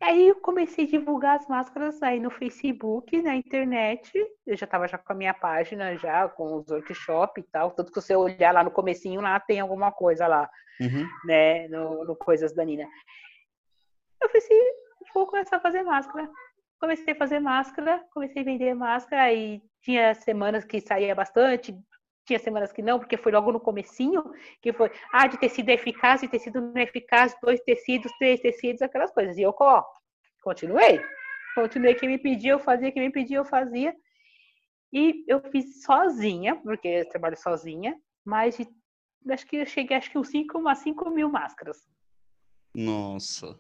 Aí eu comecei a divulgar as máscaras aí no Facebook, na internet. Eu já estava já com a minha página já, com os workshops e tal. Tanto que você olhar lá no comecinho, lá tem alguma coisa lá, Uhum. né? No, no Coisas da Nina. Eu falei assim, vou começar a fazer máscara. Comecei a fazer máscara, comecei a vender máscara. Aí tinha semanas que saía bastante, tinha semanas que não, porque foi logo no comecinho, que foi, ah, de tecido eficaz, de tecido não eficaz, dois tecidos, três tecidos, aquelas coisas. E eu, ó, continuei. Continuei, quem me pedia, eu fazia, quem me pedia, eu fazia. E eu fiz sozinha, porque eu trabalho sozinha, mas de, acho que eu cheguei, acho que uns 5, umas 5 mil máscaras. Nossa.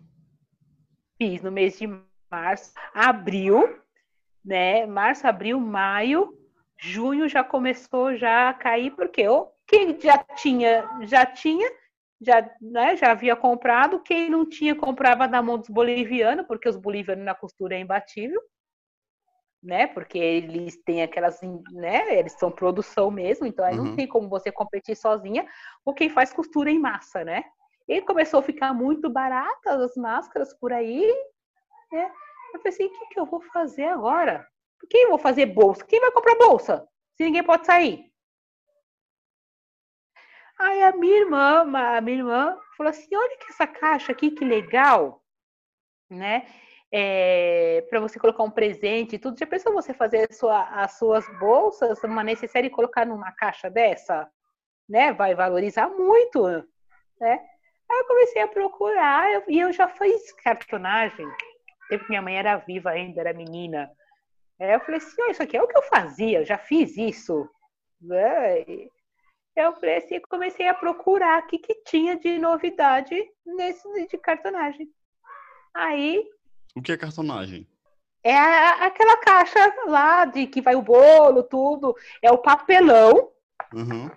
Fiz no mês de março, abril, né? Março, abril, maio, junho já começou já a cair, porque eu, quem já tinha, já tinha, já, né, já havia comprado, quem não tinha comprava na mão dos bolivianos, porque os bolivianos na costura é imbatível, né? Porque eles têm aquelas, né? Eles são produção mesmo, então aí Uhum. não tem como você competir sozinha com quem faz costura em massa, né? E começou a ficar muito barata as máscaras por aí, né? Eu pensei, o que, que eu vou fazer agora? Quem eu vou fazer bolsa? Quem vai comprar bolsa? Se ninguém pode sair. Aí a minha irmã, a minha irmã falou assim: olha que essa caixa aqui, que legal, né? é, para você colocar um presente e tudo. Já pensou você fazer sua, as suas bolsas, uma necessária e colocar numa caixa dessa? Né? Vai valorizar muito, né? Aí eu comecei a procurar eu, e eu já fiz cartonagem. Tempo minha mãe era viva ainda, era menina. Aí eu falei assim, oh, isso aqui é o que eu fazia, eu já fiz isso. Né? Eu falei assim, comecei a procurar o que, que tinha de novidade nesse de cartonagem. Aí. O que é cartonagem? É aquela caixa lá de que vai o bolo, tudo. É o papelão. Uhum.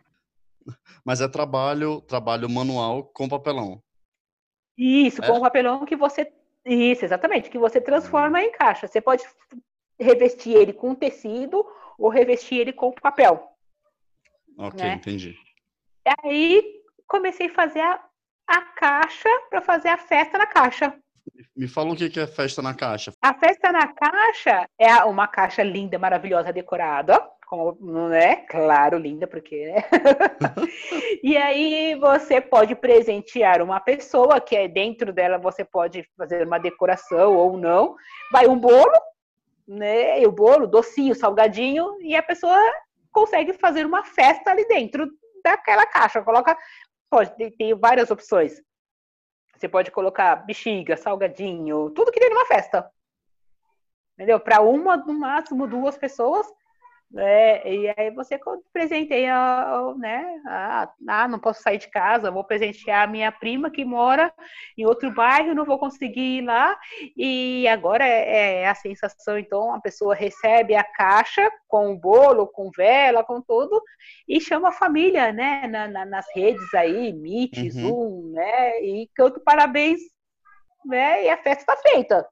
Mas é trabalho, trabalho manual com papelão. Isso, é? com papelão que você. Isso, exatamente, que você transforma em caixa. Você pode revestir ele com tecido ou revestir ele com papel. Ok, né? entendi. Aí comecei a fazer a, a caixa para fazer a festa na caixa. Me fala o que é festa na caixa. A festa na caixa é uma caixa linda, maravilhosa, decorada. Como, não é? Claro, linda, porque, né? *laughs* e aí você pode presentear uma pessoa, que é dentro dela você pode fazer uma decoração ou não. Vai um bolo, né? E o bolo, docinho, salgadinho, e a pessoa consegue fazer uma festa ali dentro daquela caixa. Coloca, pode, tem várias opções. Você pode colocar bexiga, salgadinho, tudo que tem numa festa. Entendeu? Para uma, no máximo, duas pessoas, é, e aí você presenteia, né? Ah, não posso sair de casa, vou presentear a minha prima que mora em outro bairro, não vou conseguir ir lá. E agora é, é a sensação, então, a pessoa recebe a caixa com o bolo, com vela, com tudo, e chama a família, né? Na, na, nas redes aí, Meet, uhum. Zoom, né? E canto parabéns, né? E a festa está feita.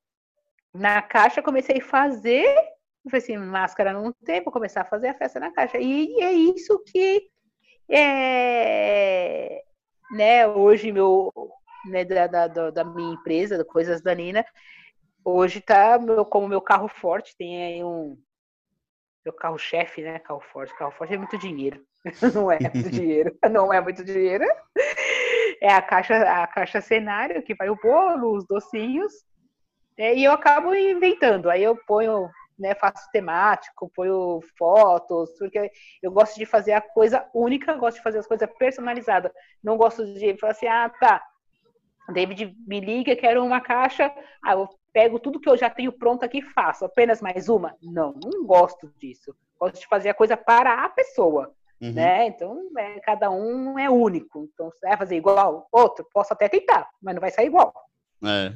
Na caixa comecei a fazer eu falei assim, máscara não tem, vou começar a fazer a festa na caixa. E é isso que é, né, hoje meu, né, da, da, da minha empresa, Coisas da Nina, hoje tá meu, como meu carro forte, tem aí um meu carro-chefe, né? Carro forte. Carro forte é muito dinheiro. *laughs* Não é muito *laughs* dinheiro. Não é muito dinheiro. É a caixa, a caixa cenário que vai o bolo, os docinhos. É, e eu acabo inventando. Aí eu ponho né, faço temático, ponho fotos, porque eu gosto de fazer a coisa única, gosto de fazer as coisas personalizadas. Não gosto de falar assim, ah, tá, David me liga, quero uma caixa, ah, eu pego tudo que eu já tenho pronto aqui e faço, apenas mais uma? Não, não gosto disso. Gosto de fazer a coisa para a pessoa. Uhum. Né? Então, é, cada um é único. Então, se vai fazer igual outro, posso até tentar, mas não vai sair igual. É,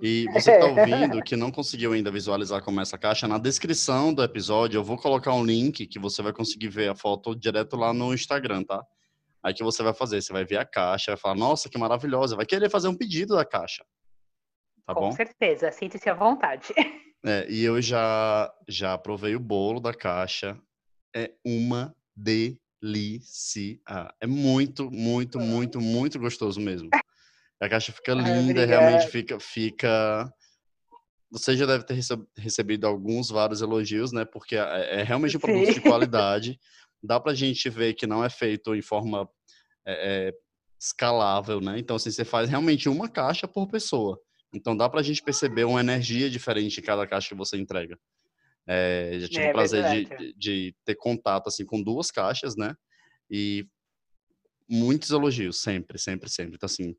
e *laughs* você que está ouvindo, que não conseguiu ainda visualizar como é essa caixa, na descrição do episódio eu vou colocar um link que você vai conseguir ver a foto direto lá no Instagram, tá? Aí que você vai fazer, você vai ver a caixa, vai falar, nossa, que maravilhosa, vai querer fazer um pedido da caixa. Tá Com bom? Com certeza, sinta-se à vontade. *laughs* É, e eu já, já provei o bolo da caixa, é uma delícia. É muito, muito, muito, muito gostoso mesmo. A caixa fica linda, realmente fica, fica. Você já deve ter recebido alguns, vários elogios, né? Porque é, é realmente um produto Sim. de *laughs* qualidade. Dá pra gente ver que não é feito em forma é, é, escalável, né? Então, assim, você faz realmente uma caixa por pessoa. Então, dá pra gente perceber uma energia diferente em cada caixa que você entrega. É, já tive é, o prazer de, de, ter contato, assim, com duas caixas, né? E muitos elogios, sempre, sempre, sempre. Então, assim,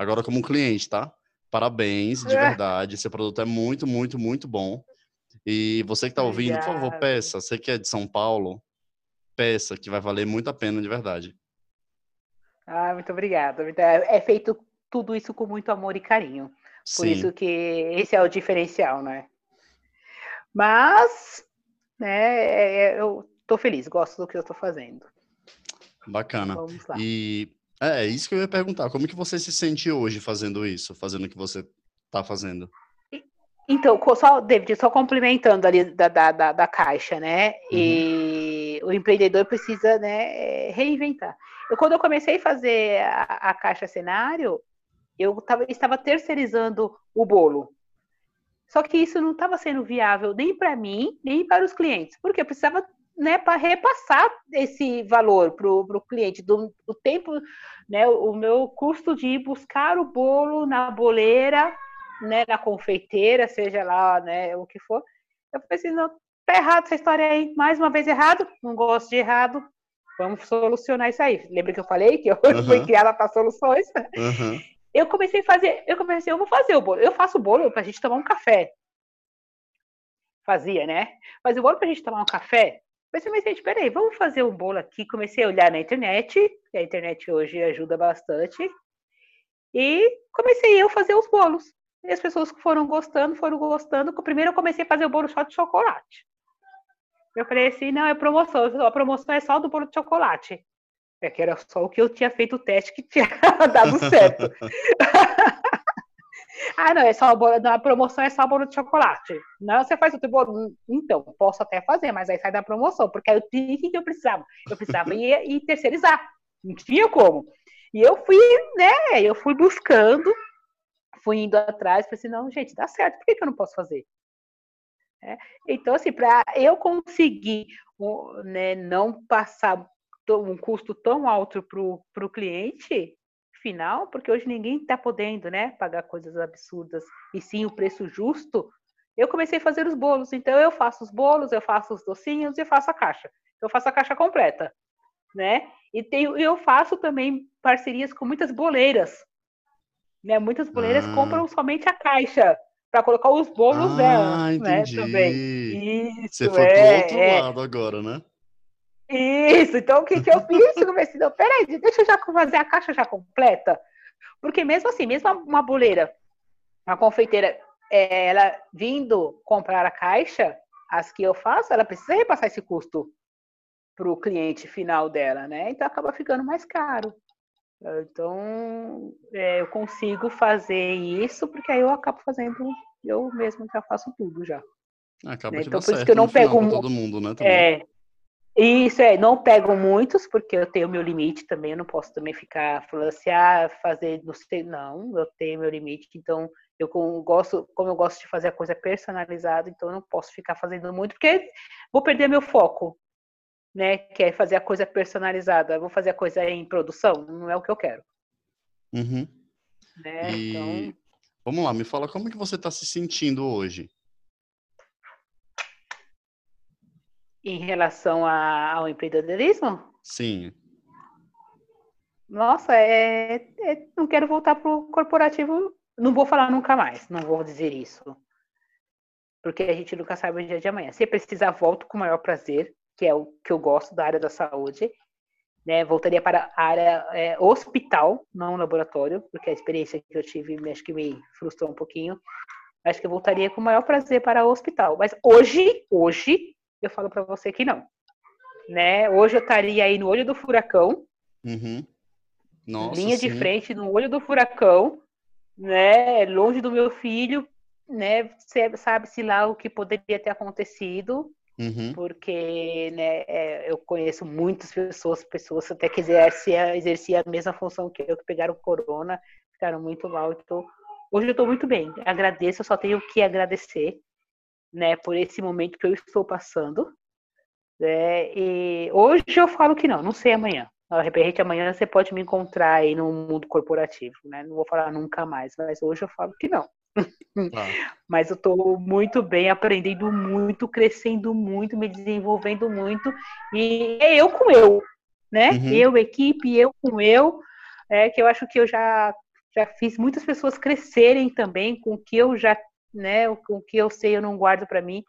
Agora, como cliente, tá? Parabéns, de é. verdade. Esse produto é muito, muito, muito bom. E você que está ouvindo, por favor, peça. Você que é de São Paulo, peça, que vai valer muito a pena, de verdade. Ah, muito obrigada. É, é feito tudo isso com muito amor e carinho. Por Sim. isso que esse é o diferencial, né? Mas, né, é, eu tô feliz, gosto do que eu tô fazendo. Bacana. Vamos lá. E é, é isso que eu ia perguntar. Como que você se sente hoje fazendo isso, fazendo o que você está fazendo? Então, só, David, só complementando ali da, da, da, da caixa, né? Uhum. E o empreendedor precisa né, reinventar. Eu, quando eu comecei a fazer a, a caixa cenário, eu tava, estava terceirizando o bolo. Só que isso não estava sendo viável nem para mim, nem para os clientes, porque eu precisava né, para repassar esse valor para o cliente, do, do, tempo, né, o meu custo de ir buscar o bolo na boleira né, na confeiteira, seja lá, né, o que for. Eu falei assim, não, tá errado essa história aí, mais uma vez errado, não gosto de errado, vamos solucionar isso aí. Lembra que eu falei que eu uhum. *laughs* fui criada para soluções? Uhum. Eu comecei a fazer, eu comecei, eu vou fazer o bolo, eu faço o bolo pra gente tomar um café. Fazia, né? Fazia o bolo pra gente tomar um café. Mas eu pensei, peraí, vamos fazer um bolo aqui. Comecei a olhar na internet, e a internet hoje ajuda bastante. E comecei eu a fazer os bolos. E as pessoas que foram gostando, foram gostando. Primeiro eu comecei a fazer o bolo só de chocolate. Eu falei assim, não, é promoção. A promoção é só do bolo de chocolate. É que era só o que eu tinha feito o teste que tinha *laughs* dado certo. *laughs* ah, não, é só bolo, a promoção é só bolo de chocolate. Não, você faz outro bolo? Então, posso até fazer, mas aí sai da promoção, porque aí o que eu precisava? Eu precisava ir, ir terceirizar. Não tinha como. E eu fui, né? Eu fui buscando, fui indo atrás, falei assim, não, gente, dá certo, por que, que eu não posso fazer? É, então, assim, para eu conseguir né, não passar um custo tão alto para o cliente final, porque hoje ninguém está podendo né, pagar coisas absurdas, e sim o preço justo, eu comecei a fazer os bolos. Então, eu faço os bolos, eu faço os docinhos e faço a caixa. Eu faço a caixa completa, né? E tenho, eu faço também parcerias com muitas boleiras. Né? Muitas boleiras ah. compram somente a caixa para colocar os bolos ah, dela, entendi. né? Também. Isso, Você foi é, pro outro é. lado agora, né? Isso, então o que, que eu *laughs* fiz? Eu comecei, não, peraí, deixa eu já fazer a caixa já completa. Porque mesmo assim, mesmo uma boleira, uma confeiteira, é, ela vindo comprar a caixa, as que eu faço, ela precisa repassar esse custo para o cliente final dela, né? Então acaba ficando mais caro. Então é, eu consigo fazer isso porque aí eu acabo fazendo, eu mesmo já faço tudo já. Acaba né? Então por isso que eu não pego todo mundo, né? Também. É, isso é, não pego muitos, porque eu tenho meu limite também, eu não posso também ficar falando assim, ah, fazer, não sei, não, eu tenho meu limite, então eu gosto, como eu gosto de fazer a coisa personalizada, então eu não posso ficar fazendo muito, porque vou perder meu foco, né? Que é fazer a coisa personalizada, vou fazer a coisa em produção, não é o que eu quero. Uhum. Né? E... Então... Vamos lá, me fala como que você está se sentindo hoje? Em relação a, ao empreendedorismo? Sim. Nossa, é, é não quero voltar para o corporativo. Não vou falar nunca mais, não vou dizer isso. Porque a gente nunca sabe o dia de amanhã. Se precisar, volto com o maior prazer, que é o que eu gosto da área da saúde. Né, voltaria para a área é, hospital, não laboratório, porque a experiência que eu tive acho que me frustrou um pouquinho. Acho que eu voltaria com o maior prazer para o hospital. Mas hoje, hoje, eu falo para você que não. Né? Hoje eu estaria aí no olho do furacão. Uhum. Nossa, linha sim. de frente no olho do furacão, né? Longe do meu filho, né? Sabe-se lá o que poderia ter acontecido. Uhum. Porque né, é, eu conheço muitas pessoas, pessoas até que exercia, exercia a mesma função que eu, que pegaram corona, ficaram muito mal. Então, hoje eu estou muito bem. Agradeço, eu só tenho que agradecer né, por esse momento que eu estou passando. Né, e hoje eu falo que não, não sei amanhã. De repente, amanhã você pode me encontrar aí no mundo corporativo, né? Não vou falar nunca mais, mas hoje eu falo que não. *laughs* Ah. mas eu estou muito bem, aprendendo muito, crescendo muito, me desenvolvendo muito. E é eu com eu, né? Uhum. Eu, equipe, eu com eu. É, que eu acho que eu já, já fiz muitas pessoas crescerem também com o que eu já né? O, o que eu sei eu não guardo para mim.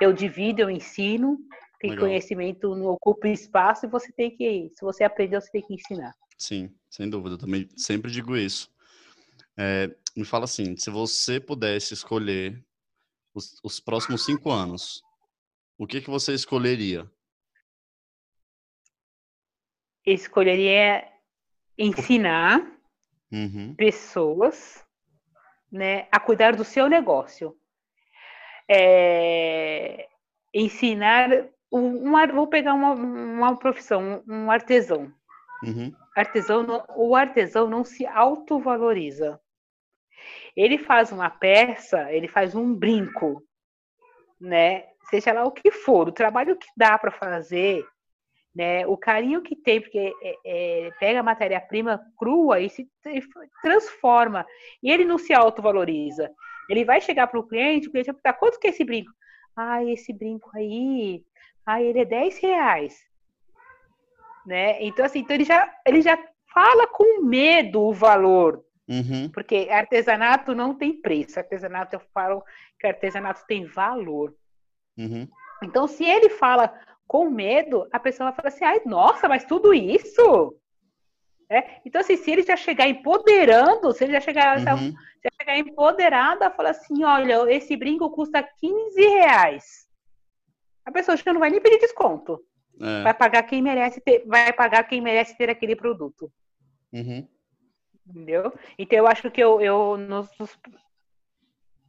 Eu divido, eu ensino. Legal. conhecimento não ocupa espaço e você tem que, se você aprendeu, você tem que ensinar. Sim, sem dúvida. Eu também sempre digo isso. É, me fala assim, se você pudesse escolher os, os próximos cinco anos, o que que você escolheria? Escolheria ensinar uhum. pessoas né, a cuidar do seu negócio. É, ensinar um, vou pegar uma, uma profissão, um artesão. Uhum. Artesão não, o artesão não se autovaloriza. Ele faz uma peça, ele faz um brinco, né? Seja lá o que for, o trabalho que dá para fazer, né? O carinho que tem, porque é, é, pega a matéria-prima crua e se transforma. E ele não se autovaloriza. Ele vai chegar para o cliente, o cliente vai perguntar, quanto que é esse brinco? Ah, esse brinco aí, ah, ele é 10 reais. Né? Então, assim, então ele, já, ele já fala com medo o valor. Uhum. Porque artesanato não tem preço. Artesanato, eu falo que artesanato tem valor. Uhum. Então, se ele fala com medo, a pessoa vai falar assim, ai, nossa, mas tudo isso? É? Então, assim, se ele já chegar empoderando, se ele já chegar, uhum. já chegar empoderada, fala assim, olha, esse brinco custa 15 reais. A pessoa já não vai nem pedir desconto. É. Vai pagar quem merece ter, vai pagar quem merece ter aquele produto. Uhum. Entendeu? Então eu acho que eu, eu nos, nos,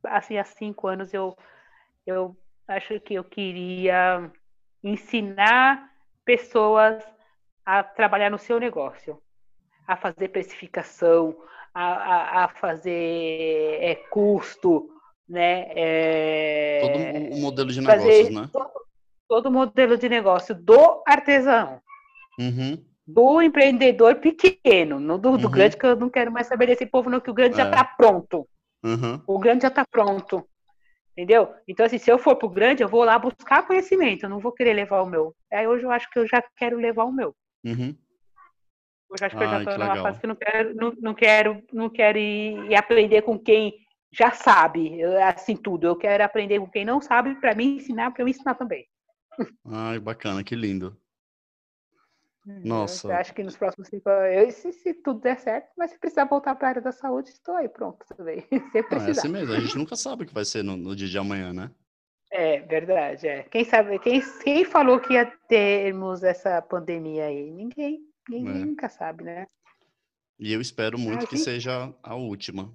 assim, há cinco anos eu, eu acho que eu queria ensinar pessoas a trabalhar no seu negócio, a fazer precificação, a, a, a fazer é, custo, né? É, todo o modelo de negócios, né? Todo, todo o modelo de negócio do artesão. Uhum. Do empreendedor pequeno, não do, do uhum. grande, que eu não quero mais saber desse povo, não, que o grande é. já está pronto. Uhum. O grande já está pronto. Entendeu? Então, assim, se eu for pro grande, eu vou lá buscar conhecimento, eu não vou querer levar o meu. Aí hoje eu acho que eu já quero levar o meu. Uhum. Hoje acho que eu já estou numa fase que não quero, não, não quero, não quero ir, ir aprender com quem já sabe, assim, tudo. Eu quero aprender com quem não sabe para me ensinar, para eu ensinar também. Ai, bacana, que lindo. Nossa. Eu acho que nos próximos cinco anos, se, se, tudo der certo, mas se precisar voltar para a área da saúde, estou aí, pronto, também. *laughs* Se precisar. Ah, é assim mesmo, a gente nunca sabe o que vai ser no, no, dia de amanhã, né? É, verdade, é. Quem sabe, quem, quem falou que ia termos essa pandemia aí? Ninguém, ninguém é. nunca sabe, né? E eu espero muito que seja a última.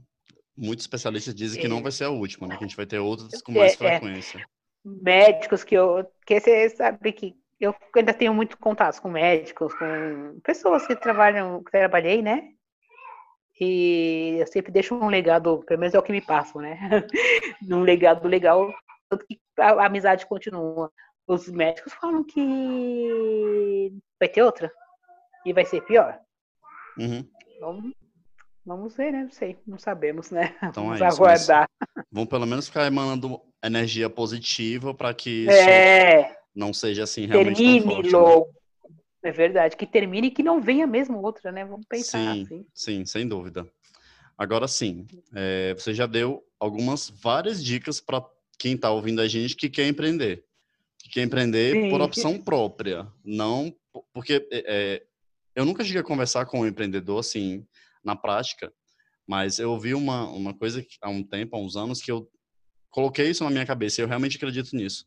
Muitos especialistas dizem que não é. vai ser a última, né? Que a gente vai ter outras com mais é, é. frequência. Médicos que eu. Que você sabe que eu ainda tenho muito contatos com médicos, com pessoas que trabalham, que trabalhei, né? E eu sempre deixo um legado, pelo menos é o que me passam, né? *laughs* um legado legal, tanto que a amizade continua. Os médicos falam que vai ter outra e vai ser pior. Uhum. Vamos, vamos ver, né? Não sei, não sabemos, né? *laughs* Então vamos é aguardar. Vamos pelo menos ficar emanando energia positiva para que isso é não seja assim realmente termine tão forte, logo. Né? É verdade, que termine e que não venha mesmo outra, né? Vamos pensar sim, assim. Sim, sem dúvida. Agora sim, é, você já deu algumas várias dicas para quem está ouvindo a gente que quer empreender. Que quer empreender sim. por opção própria, não porque é, é, eu nunca cheguei a conversar com um empreendedor assim na prática, mas eu ouvi uma, uma coisa há um tempo, há uns anos, que eu coloquei isso na minha cabeça e eu realmente acredito nisso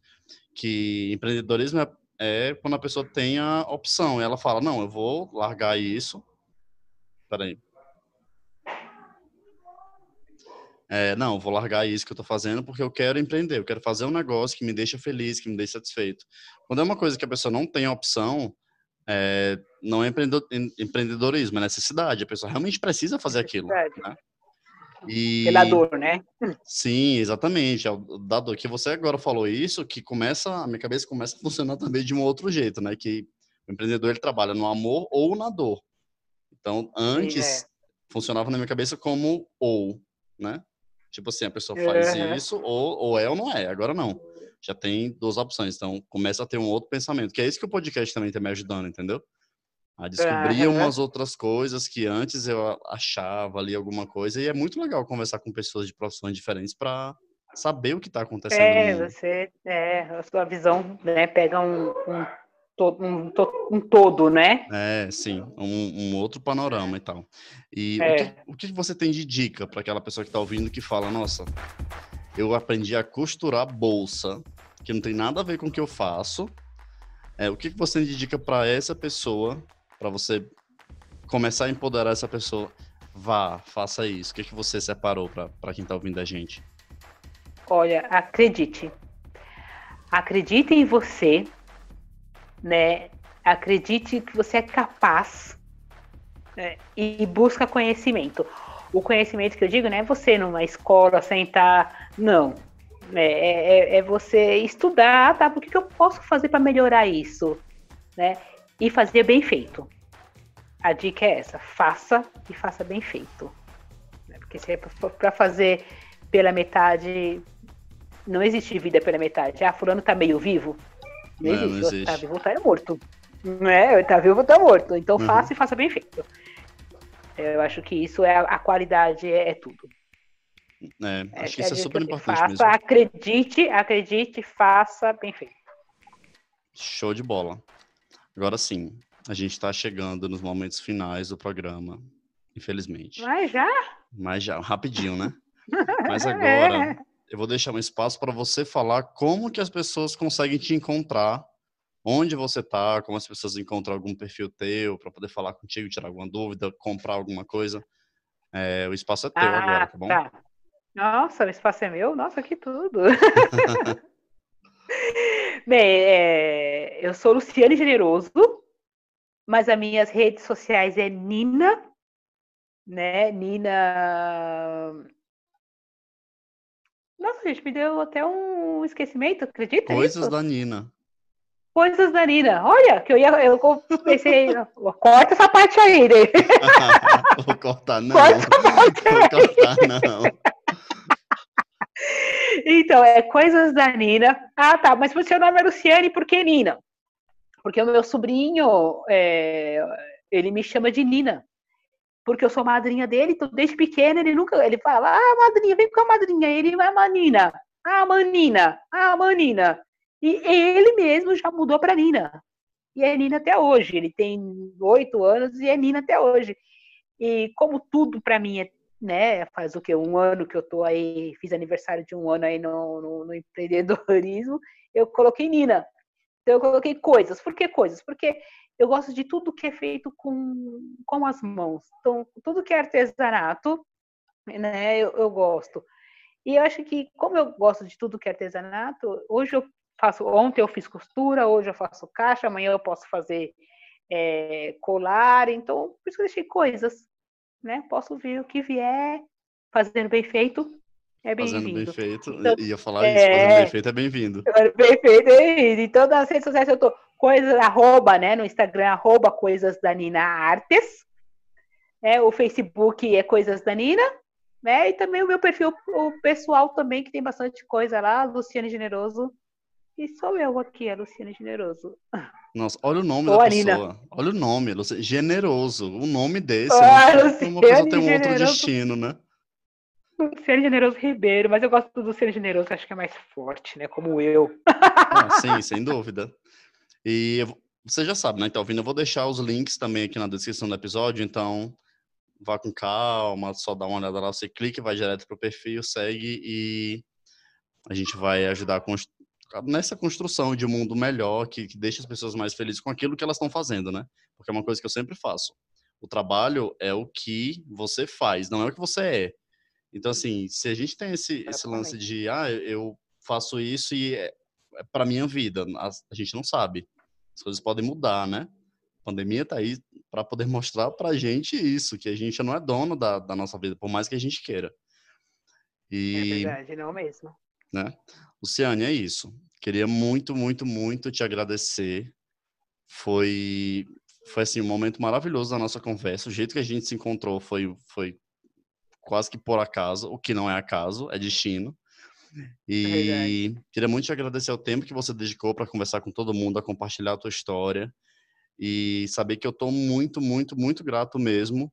que empreendedorismo é, é, quando a pessoa tem a opção. Ela fala, não, eu vou largar isso. Peraí. É, não, vou largar isso que eu estou fazendo porque eu quero empreender, eu quero fazer um negócio que me deixa feliz, que me deixa satisfeito. Quando é uma coisa que a pessoa não tem opção, é, não é empreendedorismo, é necessidade. A pessoa realmente precisa fazer aquilo. Né? E... Pela dor, né? Sim, exatamente. É da dor que você agora falou isso, que começa, a minha cabeça começa a funcionar também de um outro jeito, né? Que o empreendedor ele trabalha no amor ou na dor. Então, antes Sim, é. funcionava na minha cabeça como ou, né? Tipo assim, a pessoa faz uhum. isso ou, ou é ou não é. Agora não. Já tem duas opções. Então, começa a ter um outro pensamento. Que é isso que o podcast também está me ajudando, entendeu? A descobrir umas outras coisas que antes eu achava ali alguma coisa. E é muito legal conversar com pessoas de profissões diferentes para saber o que está acontecendo. É, você, é, a sua visão né, pega um, um, um, um todo, né? É, sim, um, um outro panorama e tal. E é. o, que, o que você tem de dica para aquela pessoa que está ouvindo que fala, nossa, eu aprendi a costurar bolsa, que não tem nada a ver com o que eu faço. É, o que você tem de dica para essa pessoa para você começar a empoderar essa pessoa, vá, faça isso. O que, que você separou para quem está ouvindo a gente? Olha, acredite. Acredite em você, né? Acredite que você é capaz né? e busca conhecimento. O conhecimento que eu digo não é você numa escola sentar, não. É, é, é você estudar, tá? O que, que eu posso fazer para melhorar isso, né? E fazer bem feito. A dica é essa: faça e faça bem feito. Né? Porque se é para fazer pela metade, não existe vida pela metade. Ah, fulano tá meio vivo. Não, não existe. existe. Tá vivo, tá morto. Não é? Tá vivo, tá morto. Então uhum. faça e faça bem feito. Eu acho que isso é a qualidade, é, é tudo. É, acho que isso é super importante faça, mesmo. Acredite, acredite, faça bem feito. Show de bola. Agora sim, a gente está chegando nos momentos finais do programa, infelizmente. Mas já? Mas já, rapidinho, né? *laughs* Mas agora é. eu vou deixar um espaço para você falar como que as pessoas conseguem te encontrar, onde você está, como as pessoas encontram algum perfil teu para poder falar contigo, tirar alguma dúvida, comprar alguma coisa. É, o espaço é teu ah, agora, tá bom? Tá. Nossa, o espaço é meu? Nossa, que tudo! *laughs* Bem, é, eu sou Luciane Generoso, mas as minhas redes sociais é Nina, né? Nina. Nossa, gente, me deu até um esquecimento, acredita? Coisas nisso? da Nina. Coisas da Nina. Olha, que eu ia. Eu pensei, corta essa parte aí, né? *laughs* Vou cortar, não. Corta Vou cortar, não. Então, é Coisas da Nina. Ah, tá, mas seu nome é Luciane, por que Nina? Porque o meu sobrinho, é, ele me chama de Nina. Porque eu sou madrinha dele, então desde pequeno ele nunca. Ele fala, ah, madrinha, vem com a madrinha. Ele vai, Manina. Ah, Manina. Ah, Manina. E ele mesmo já mudou para Nina. E é Nina até hoje. Ele tem oito anos e é Nina até hoje. E como tudo para mim é né? Faz o que? Um ano que eu tô aí, fiz aniversário de um ano aí no, no, no, empreendedorismo, *laughs* eu coloquei Nina. Então eu coloquei coisas. Por que coisas? Porque eu gosto de tudo que é feito com, com as mãos. Então, tudo que é artesanato, né, eu, eu gosto. E eu acho que, como eu gosto de tudo que é artesanato, hoje eu faço, ontem eu fiz costura, hoje eu faço caixa, amanhã eu posso fazer é, colar, então por isso eu deixei coisas, né? Posso ver o que vier, fazendo bem feito, é bem-vindo. Fazendo bem feito, então, ia falar é, isso, fazendo bem feito é bem-vindo. Bem feito é bem-vindo. Então, nas redes sociais eu tô coisas, arroba, né, no Instagram, arroba coisas da Nina Artes, né, o Facebook é coisas da Nina, né, e também o meu perfil o pessoal também, que tem bastante coisa lá, Luciane Generoso, e sou eu aqui, a Luciane Generoso. Nossa, olha o nome Ô, da Anina. pessoa. Olha o nome, generoso. O nome desse. Ah, né? Uma pessoa tem um outro destino, né? Luciano Generoso Ribeiro, mas eu gosto do Luciano Generoso, acho que é mais forte, né? Como eu. Ah, sim, sem dúvida. E você já sabe, né? Então, ouvindo, eu vou deixar os links também aqui na descrição do episódio, então vá com calma, só dá uma olhada lá, você clica, vai direto pro perfil, segue e a gente vai ajudar a construir nessa construção de um mundo melhor, que, que deixa as pessoas mais felizes com aquilo que elas estão fazendo, né? Porque é uma coisa que eu sempre faço. O trabalho é o que você faz, não é o que você é. Então, assim, se a gente tem esse, esse lance de, ah, eu faço isso e é, é para minha vida, a, a, gente não sabe. As coisas podem mudar, né? A pandemia tá aí para poder *laughs* mostrar pra gente isso, que a gente não é dono da, da nossa vida, por mais que a gente queira. E, é verdade, não mesmo. Né? Luciane, é isso. Queria muito, muito, muito te agradecer. Foi, foi assim, um momento maravilhoso da nossa conversa. O jeito que a gente se encontrou foi, foi quase que por acaso, o que não é acaso, é destino. E é queria muito te agradecer o tempo que você dedicou para conversar com todo mundo, a compartilhar a tua história e saber que eu estou muito, muito, muito grato mesmo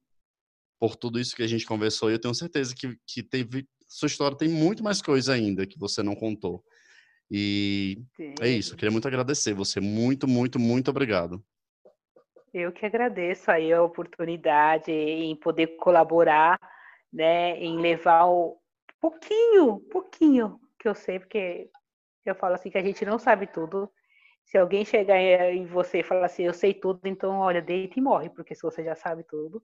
por tudo isso que a gente conversou. E eu tenho certeza que, que teve sua história tem muito mais coisa ainda que você não contou. E Sim. é isso, eu queria muito agradecer você. Muito, muito, muito obrigado. Eu que agradeço aí a oportunidade em poder colaborar, né, em levar o pouquinho, pouquinho que eu sei, porque eu falo assim que a gente não sabe tudo. Se alguém chegar em você e falar assim, eu sei tudo, então olha, deita e morre, porque se você já sabe tudo,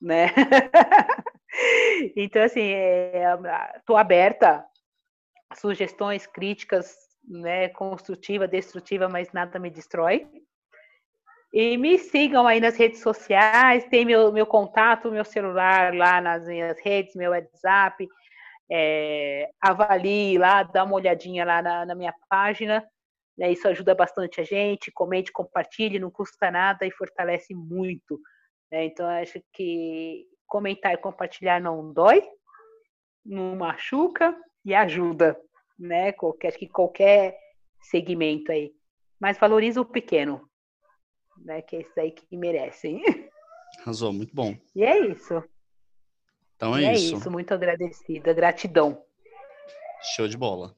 né? *laughs* então, assim, estou é, aberta a sugestões, críticas, né, construtiva, destrutiva, mas nada me destrói. E me sigam aí nas redes sociais, tem meu, meu contato, meu celular lá nas minhas redes, meu WhatsApp. É, avalie lá, dá uma olhadinha lá na, na minha página, Né? Isso ajuda bastante a gente. Comente, compartilhe, não custa nada e fortalece muito. Né? Então, acho que comentar e compartilhar não dói, não machuca e ajuda, né? Qualquer, acho que qualquer segmento aí. Mas valoriza o pequeno, né? Que é isso aí que merecem. Arrasou, muito bom. E é isso. Então é, e isso. É isso, muito agradecida, gratidão. Show de bola.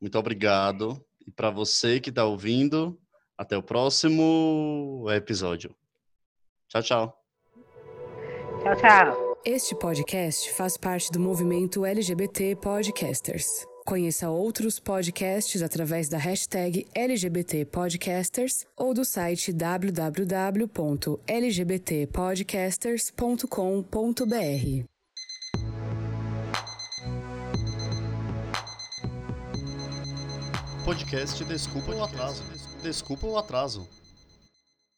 Muito obrigado. E para você que está ouvindo, até o próximo episódio. Tchau, tchau. Tchau, tchau. Este podcast faz parte do movimento LGBT Podcasters. Conheça outros podcasts através da hashtag LGBT Podcasters ou do site www.lgbtpodcasters.com.br. Podcast Desculpa o Atraso. Desculpa o Atraso.